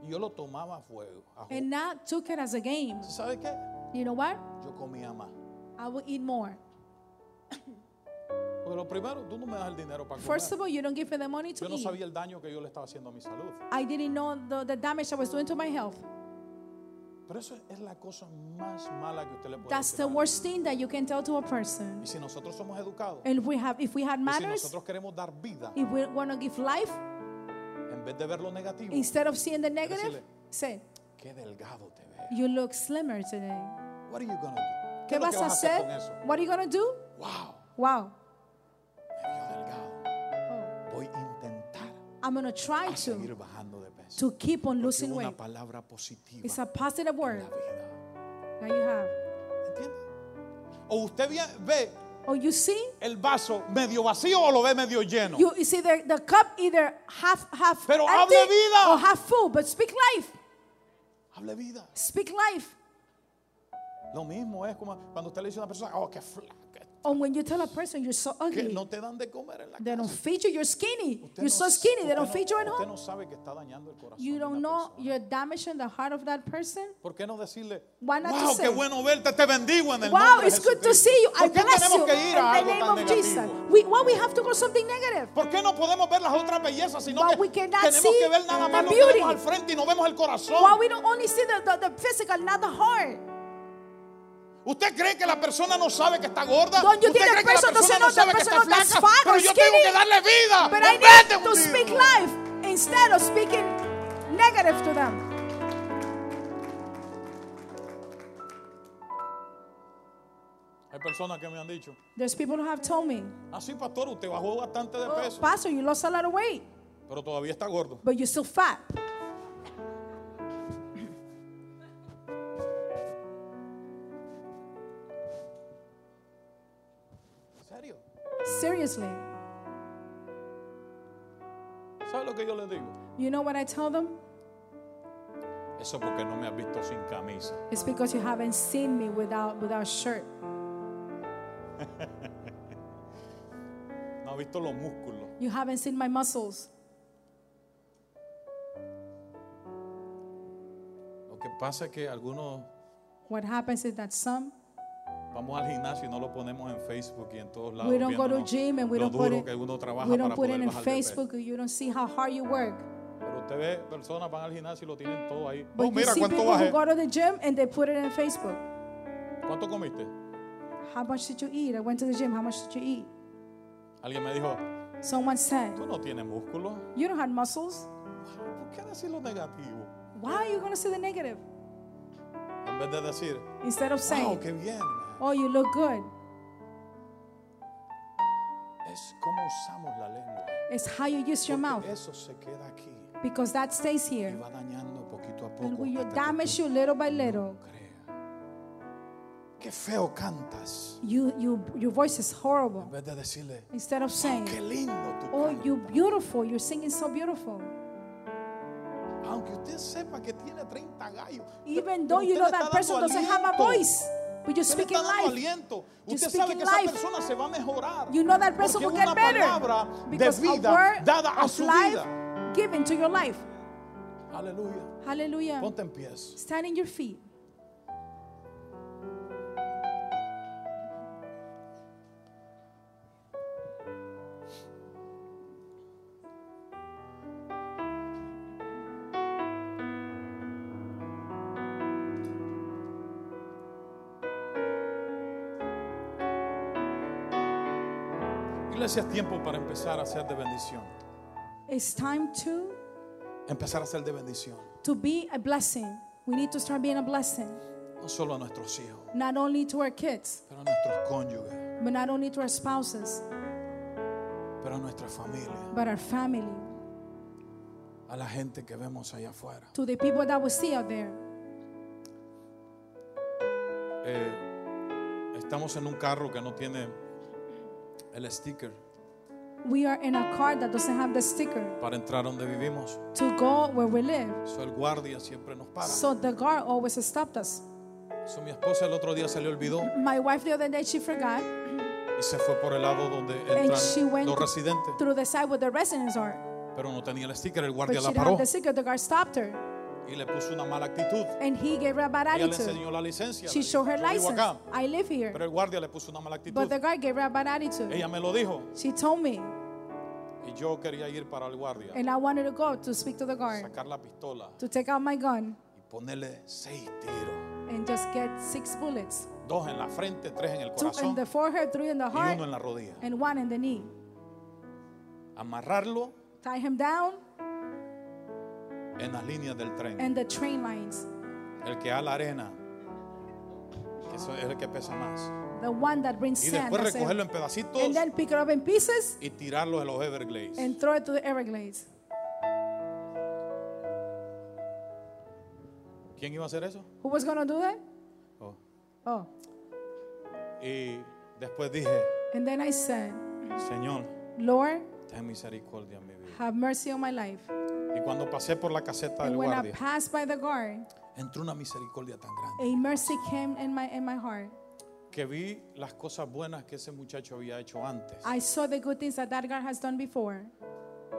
[SPEAKER 2] Y yo lo tomaba a fuego. a juego.
[SPEAKER 1] and not took it as a game.
[SPEAKER 2] ¿Sabe qué?
[SPEAKER 1] You know what?
[SPEAKER 2] Yo comía más.
[SPEAKER 1] I will eat more.
[SPEAKER 2] Lo primero, tú no me das el dinero para comer.
[SPEAKER 1] First of all, you don't give me the money to
[SPEAKER 2] Yo no
[SPEAKER 1] eat.
[SPEAKER 2] sabía el daño que yo le estaba haciendo a mi salud.
[SPEAKER 1] I didn't know the, the damage I was doing to my health.
[SPEAKER 2] Pero eso es la cosa más mala que usted le puede
[SPEAKER 1] That's
[SPEAKER 2] decir.
[SPEAKER 1] the
[SPEAKER 2] a
[SPEAKER 1] worst thing that you can tell to a person.
[SPEAKER 2] Y si nosotros somos educados,
[SPEAKER 1] And if we have, if we had
[SPEAKER 2] y si
[SPEAKER 1] manners,
[SPEAKER 2] nosotros queremos dar vida,
[SPEAKER 1] if we want to give life,
[SPEAKER 2] en vez de ver lo negativo,
[SPEAKER 1] instead of seeing the negative,
[SPEAKER 2] Decirle.
[SPEAKER 1] say,
[SPEAKER 2] qué delgado te ves.
[SPEAKER 1] you look slimmer today.
[SPEAKER 2] What are you gonna do?
[SPEAKER 1] ¿Qué
[SPEAKER 2] es lo
[SPEAKER 1] vas
[SPEAKER 2] que
[SPEAKER 1] a
[SPEAKER 2] hacer con
[SPEAKER 1] hacer?
[SPEAKER 2] eso?
[SPEAKER 1] What are you going to do?
[SPEAKER 2] Wow,
[SPEAKER 1] Wow. I'm going to try
[SPEAKER 2] a
[SPEAKER 1] to,
[SPEAKER 2] seguir bajando de peso.
[SPEAKER 1] to keep on
[SPEAKER 2] Porque
[SPEAKER 1] losing
[SPEAKER 2] una
[SPEAKER 1] weight.
[SPEAKER 2] palabra positiva
[SPEAKER 1] It's a positive
[SPEAKER 2] en
[SPEAKER 1] word
[SPEAKER 2] la vida.
[SPEAKER 1] that you have.
[SPEAKER 2] ¿Entiende? O usted ve- ve
[SPEAKER 1] Oh, you see?
[SPEAKER 2] el vaso medio vacío o lo ve medio lleno.
[SPEAKER 1] You, you see the, the cup either half, half
[SPEAKER 2] Pero
[SPEAKER 1] empty
[SPEAKER 2] hable vida.
[SPEAKER 1] or half full, but speak life.
[SPEAKER 2] Hable vida.
[SPEAKER 1] Speak life.
[SPEAKER 2] Lo mismo es como cuando usted le dice a una persona, oh, qué flaca,
[SPEAKER 1] Or when you tell a person you're so
[SPEAKER 2] que
[SPEAKER 1] ugly,
[SPEAKER 2] no te dan de comer en la
[SPEAKER 1] they don't feed you, you're skinny.
[SPEAKER 2] Usted
[SPEAKER 1] You're
[SPEAKER 2] no-
[SPEAKER 1] so skinny, they don't
[SPEAKER 2] no-
[SPEAKER 1] feed you at home.
[SPEAKER 2] no sabe que está dañando el corazón
[SPEAKER 1] You don't know
[SPEAKER 2] persona.
[SPEAKER 1] you're damaging the heart of that person.
[SPEAKER 2] ¿Por qué no decirle,
[SPEAKER 1] Why not
[SPEAKER 2] wow, qué bueno verte, te bendigo en el
[SPEAKER 1] Wow,
[SPEAKER 2] nombre de
[SPEAKER 1] it's good to see you. I bless you
[SPEAKER 2] que
[SPEAKER 1] in
[SPEAKER 2] ir a
[SPEAKER 1] the name of Jesus. We, why we have to go something negative?
[SPEAKER 2] ¿Por qué no podemos ver las otras bellezas, sino
[SPEAKER 1] Why
[SPEAKER 2] que
[SPEAKER 1] we cannot
[SPEAKER 2] tenemos
[SPEAKER 1] see
[SPEAKER 2] que ver nada más
[SPEAKER 1] the
[SPEAKER 2] lo que
[SPEAKER 1] beauty?
[SPEAKER 2] vemos al frente y no vemos el corazón?
[SPEAKER 1] Why we don't only see the, the, the physical, not the heart?
[SPEAKER 2] ¿Usted cree que la persona no sabe que está gorda?
[SPEAKER 1] Don't you
[SPEAKER 2] ¿Usted cree que la persona no sabe que está flaca? Pero yo tengo que darle vida.
[SPEAKER 1] But I
[SPEAKER 2] vez de
[SPEAKER 1] need to speak life instead of speaking negative to them.
[SPEAKER 2] Hay personas que me han dicho,
[SPEAKER 1] There's people who have told me,
[SPEAKER 2] así pastor, usted bajó bastante de
[SPEAKER 1] oh,
[SPEAKER 2] peso,
[SPEAKER 1] Pastor, you lost a lot of weight,
[SPEAKER 2] pero todavía está gordo.
[SPEAKER 1] but you're still fat. Seriously.
[SPEAKER 2] ¿Sabe lo que yo les digo?
[SPEAKER 1] You know what I tell them?
[SPEAKER 2] Eso porque no me has visto sin camisa.
[SPEAKER 1] It's because you haven't seen me without without shirt.
[SPEAKER 2] No has visto los músculos.
[SPEAKER 1] You haven't seen my muscles.
[SPEAKER 2] Lo que pasa es que algunos
[SPEAKER 1] What happens is that some
[SPEAKER 2] vamos al gimnasio y no lo ponemos en Facebook y en todos lados.
[SPEAKER 1] we don't go to gym and we don't put it we don't put it in. Facebook. You don't see how hard you work.
[SPEAKER 2] Pero usted ve personas van al gimnasio y lo tienen todo ahí.
[SPEAKER 1] But
[SPEAKER 2] Oh,
[SPEAKER 1] you
[SPEAKER 2] mira
[SPEAKER 1] see
[SPEAKER 2] cuánto
[SPEAKER 1] people
[SPEAKER 2] bajé.
[SPEAKER 1] who go to the gym and they put it in Facebook.
[SPEAKER 2] ¿Cuánto comiste?
[SPEAKER 1] How much did you eat? I went to the gym. How much did you eat?
[SPEAKER 2] Alguien me dijo,
[SPEAKER 1] Someone said,
[SPEAKER 2] tú no tienes músculo.
[SPEAKER 1] You don't have muscles.
[SPEAKER 2] ¿Por qué decir lo negativo?
[SPEAKER 1] Why are you going to say the negative?
[SPEAKER 2] En vez de decir,
[SPEAKER 1] Instead of
[SPEAKER 2] wow,
[SPEAKER 1] saying,
[SPEAKER 2] qué bien. Man".
[SPEAKER 1] Oh, you look good.
[SPEAKER 2] Es como usamos la lengua.
[SPEAKER 1] It's how you use your mouth.
[SPEAKER 2] Eso se queda aquí
[SPEAKER 1] Because that stays
[SPEAKER 2] y
[SPEAKER 1] here.
[SPEAKER 2] va dañando poquito a poco.
[SPEAKER 1] And will you damage
[SPEAKER 2] tú
[SPEAKER 1] you little by little?
[SPEAKER 2] Qué feo cantas.
[SPEAKER 1] You, you, your voice is horrible.
[SPEAKER 2] En vez de decirle,
[SPEAKER 1] Instead of
[SPEAKER 2] "Oh,
[SPEAKER 1] saying,
[SPEAKER 2] qué lindo tu
[SPEAKER 1] Oh,
[SPEAKER 2] canto".
[SPEAKER 1] you're beautiful. You're singing so beautiful.
[SPEAKER 2] Aunque usted sepa que tiene 30 gallos.
[SPEAKER 1] Even though you know that person doesn't have a voice, but you're speaking life.
[SPEAKER 2] aliento. Usted sabe que esa
[SPEAKER 1] life.
[SPEAKER 2] persona se va a mejorar.
[SPEAKER 1] You know that person will get better.
[SPEAKER 2] de
[SPEAKER 1] Because a
[SPEAKER 2] vida
[SPEAKER 1] word
[SPEAKER 2] dada a su
[SPEAKER 1] life
[SPEAKER 2] vida.
[SPEAKER 1] given to your life.
[SPEAKER 2] Hallelujah.
[SPEAKER 1] Hallelujah.
[SPEAKER 2] Ponte en pies.
[SPEAKER 1] Stand in your feet.
[SPEAKER 2] Iglesia, es tiempo para empezar a ser de bendición.
[SPEAKER 1] It's time to
[SPEAKER 2] empezar a ser de bendición.
[SPEAKER 1] to be a blessing, we need to start being a blessing,
[SPEAKER 2] No solo a nuestros hijos,
[SPEAKER 1] not only to our kids,
[SPEAKER 2] pero a nuestros cónyuges,
[SPEAKER 1] but not only to our spouses,
[SPEAKER 2] pero a nuestra familia,
[SPEAKER 1] but our family,
[SPEAKER 2] a la gente que vemos allá afuera.
[SPEAKER 1] to the people that we see out there.
[SPEAKER 2] Eh, estamos en un carro que no tiene el sticker
[SPEAKER 1] We are in a car that doesn't have the sticker
[SPEAKER 2] para entrar donde vivimos.
[SPEAKER 1] to go where we live.
[SPEAKER 2] So, el guardia siempre nos para.
[SPEAKER 1] So the guard always stopped us.
[SPEAKER 2] So, mi esposa el otro día se le olvidó
[SPEAKER 1] My wife the other day she forgot
[SPEAKER 2] y se fue por el lado donde
[SPEAKER 1] and she
[SPEAKER 2] entran
[SPEAKER 1] went
[SPEAKER 2] los residentes,
[SPEAKER 1] through the side where the residents are.
[SPEAKER 2] pero no tenía el sticker. El
[SPEAKER 1] But
[SPEAKER 2] guardia
[SPEAKER 1] she
[SPEAKER 2] la paró
[SPEAKER 1] the sticker. The guard stopped her
[SPEAKER 2] y le puso una mala actitud.
[SPEAKER 1] and he gave her a bad
[SPEAKER 2] Ella le
[SPEAKER 1] attitude.
[SPEAKER 2] enseñó la licencia.
[SPEAKER 1] She showed her
[SPEAKER 2] dijo, "Yo vivo
[SPEAKER 1] license.
[SPEAKER 2] acá",
[SPEAKER 1] I live here.
[SPEAKER 2] pero el guardia le puso una mala actitud.
[SPEAKER 1] But the guard gave her a bad attitude.
[SPEAKER 2] Ella me lo dijo
[SPEAKER 1] She told me,
[SPEAKER 2] y yo quería ir para el guardia,
[SPEAKER 1] and I wanted to go to speak to the guard,
[SPEAKER 2] sacar la pistola
[SPEAKER 1] to take out my gun
[SPEAKER 2] y ponerle seis tiros.
[SPEAKER 1] and just get six bullets.
[SPEAKER 2] Dos en la frente, tres en el
[SPEAKER 1] Two in
[SPEAKER 2] corazón
[SPEAKER 1] the forehead, three in the
[SPEAKER 2] y
[SPEAKER 1] heart,
[SPEAKER 2] uno en la rodilla.
[SPEAKER 1] and one in the knee.
[SPEAKER 2] Amarrarlo
[SPEAKER 1] Tie him down
[SPEAKER 2] en las líneas del tren.
[SPEAKER 1] and the train lines.
[SPEAKER 2] El que a la arena, que eso es el que pesa más.
[SPEAKER 1] The one that brings
[SPEAKER 2] Y
[SPEAKER 1] sand.
[SPEAKER 2] después
[SPEAKER 1] that's it.
[SPEAKER 2] recogerlo en pedacitos
[SPEAKER 1] And then pick it up in pieces
[SPEAKER 2] y tirarlo en los Everglades.
[SPEAKER 1] and throw it to the Everglades.
[SPEAKER 2] ¿Quién iba a hacer eso?
[SPEAKER 1] Who was going to do that?
[SPEAKER 2] Oh.
[SPEAKER 1] Oh.
[SPEAKER 2] Y después dije,
[SPEAKER 1] And then I said,
[SPEAKER 2] Señor,
[SPEAKER 1] Lord,
[SPEAKER 2] ten misericordia en mi vida.
[SPEAKER 1] have mercy on my life.
[SPEAKER 2] Y cuando pasé por la caseta del
[SPEAKER 1] And when I
[SPEAKER 2] guardia,
[SPEAKER 1] passed by the guard,
[SPEAKER 2] entró una misericordia tan grande
[SPEAKER 1] a mercy came in my in my heart.
[SPEAKER 2] que vi las cosas buenas que ese muchacho había hecho antes.
[SPEAKER 1] I saw the good things that that guard has done before.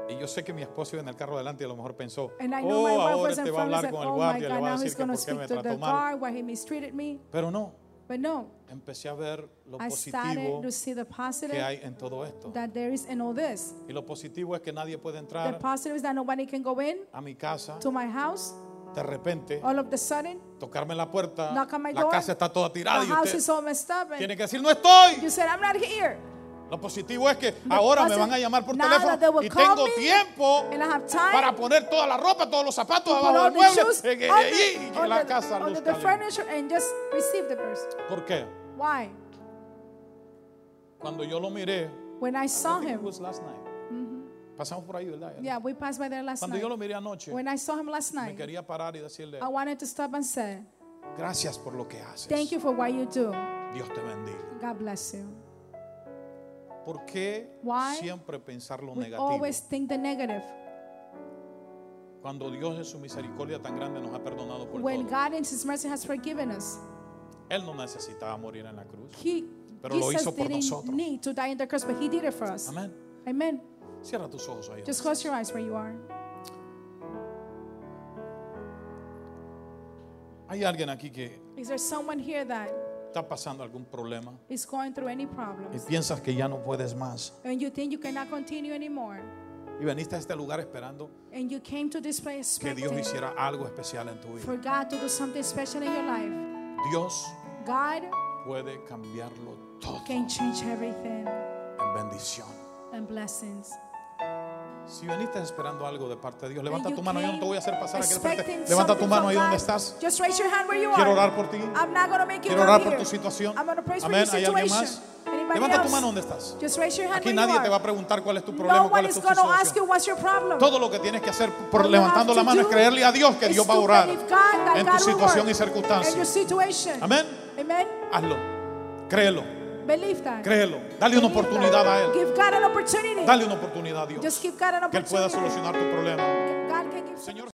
[SPEAKER 2] Y yo sé que mi esposo iba en el carro delante y a lo mejor pensó,
[SPEAKER 1] And I know
[SPEAKER 2] oh,
[SPEAKER 1] my wife
[SPEAKER 2] ahora
[SPEAKER 1] was in
[SPEAKER 2] va a
[SPEAKER 1] front and
[SPEAKER 2] hablar
[SPEAKER 1] said,
[SPEAKER 2] con el
[SPEAKER 1] Oh my
[SPEAKER 2] guardia le
[SPEAKER 1] God,
[SPEAKER 2] va a
[SPEAKER 1] now
[SPEAKER 2] decir
[SPEAKER 1] he's
[SPEAKER 2] que
[SPEAKER 1] going to
[SPEAKER 2] por qué
[SPEAKER 1] speak
[SPEAKER 2] me
[SPEAKER 1] to the
[SPEAKER 2] trató mal.
[SPEAKER 1] guard, why he mistreated me.
[SPEAKER 2] Pero no,
[SPEAKER 1] But no,
[SPEAKER 2] empecé a ver lo
[SPEAKER 1] I started
[SPEAKER 2] positivo
[SPEAKER 1] to see the
[SPEAKER 2] que
[SPEAKER 1] positive
[SPEAKER 2] hay en todo esto.
[SPEAKER 1] that there is in all this.
[SPEAKER 2] Y lo positivo es que nadie puede
[SPEAKER 1] The
[SPEAKER 2] entrar
[SPEAKER 1] positive is that nobody can go in
[SPEAKER 2] a mi casa
[SPEAKER 1] to my house
[SPEAKER 2] de repente,
[SPEAKER 1] all of the sudden.
[SPEAKER 2] tocarme la puerta,
[SPEAKER 1] Knock on my
[SPEAKER 2] la
[SPEAKER 1] door.
[SPEAKER 2] casa está toda
[SPEAKER 1] The
[SPEAKER 2] tirada y
[SPEAKER 1] house
[SPEAKER 2] usted
[SPEAKER 1] is all messed up. And
[SPEAKER 2] tiene que decir, no estoy.
[SPEAKER 1] you said, I'm not here.
[SPEAKER 2] Lo positivo es que ahora me van a llamar por teléfono y tengo
[SPEAKER 1] me
[SPEAKER 2] tiempo para poner toda la ropa, todos los zapatos abajo del mueble y que la casa luzca. ¿Por qué?
[SPEAKER 1] Why?
[SPEAKER 2] Cuando yo lo miré,
[SPEAKER 1] When I saw
[SPEAKER 2] I it
[SPEAKER 1] him,
[SPEAKER 2] was last night. Pasamos por ahí, ¿verdad?
[SPEAKER 1] yeah, we passed by there last
[SPEAKER 2] Cuando
[SPEAKER 1] night.
[SPEAKER 2] yo lo miré anoche,
[SPEAKER 1] When I saw him last
[SPEAKER 2] me
[SPEAKER 1] night,
[SPEAKER 2] quería parar y decirle,
[SPEAKER 1] I wanted to stop and say,
[SPEAKER 2] gracias por lo que haces.
[SPEAKER 1] Thank you for what you do.
[SPEAKER 2] Dios te bendiga.
[SPEAKER 1] God bless you.
[SPEAKER 2] ¿Por qué
[SPEAKER 1] Why?
[SPEAKER 2] siempre pensar lo
[SPEAKER 1] We
[SPEAKER 2] negativo?
[SPEAKER 1] always think the negative.
[SPEAKER 2] Cuando Dios en su misericordia tan grande nos ha perdonado por
[SPEAKER 1] When
[SPEAKER 2] todo.
[SPEAKER 1] God in His mercy has forgiven us,
[SPEAKER 2] Él no necesitaba morir en la cruz.
[SPEAKER 1] He
[SPEAKER 2] Pero lo
[SPEAKER 1] Jesus
[SPEAKER 2] hizo por
[SPEAKER 1] didn't
[SPEAKER 2] nosotros.
[SPEAKER 1] need to die in the cross, but He did it for us.
[SPEAKER 2] Amén.
[SPEAKER 1] Amen.
[SPEAKER 2] Cierra tus ojos ahí.
[SPEAKER 1] Just close your eyes where you are.
[SPEAKER 2] Hay alguien aquí que
[SPEAKER 1] Is there someone here that
[SPEAKER 2] está pasando algún problema
[SPEAKER 1] is going through any
[SPEAKER 2] y piensas que ya no puedes más.
[SPEAKER 1] and you think you cannot continue anymore?
[SPEAKER 2] Y veniste a este lugar esperando
[SPEAKER 1] And you came to this place
[SPEAKER 2] que Dios hiciera algo especial en tu vida.
[SPEAKER 1] for God to do something special in your life.
[SPEAKER 2] Dios
[SPEAKER 1] God
[SPEAKER 2] puede cambiarlo todo
[SPEAKER 1] can change everything
[SPEAKER 2] en bendición.
[SPEAKER 1] and blessings.
[SPEAKER 2] Si veniste esperando algo de parte de Dios, levanta tu mano. Yo no te voy a hacer pasar aquí frente. Levanta tu mano ahí donde estás.
[SPEAKER 1] Just raise your hand where you
[SPEAKER 2] Quiero orar por ti. Quiero orar por tu situación. Amén. ¿Hay alguien más? Levanta tu mano donde estás.
[SPEAKER 1] Just raise your hand
[SPEAKER 2] Aquí nadie te va a preguntar cuál es tu problema, cuál es tu situación. Todo lo que tienes que hacer por levantando la mano es creerle a Dios que Dios va a orar en tu situación y circunstancia. Amén. Hazlo. Créelo.
[SPEAKER 1] Believe that.
[SPEAKER 2] Créelo. Dale una oportunidad a. Él.
[SPEAKER 1] Give God an opportunity.
[SPEAKER 2] Dale una oportunidad a Dios.
[SPEAKER 1] Just give God an
[SPEAKER 2] Que Él pueda solucionar tu problema. Señor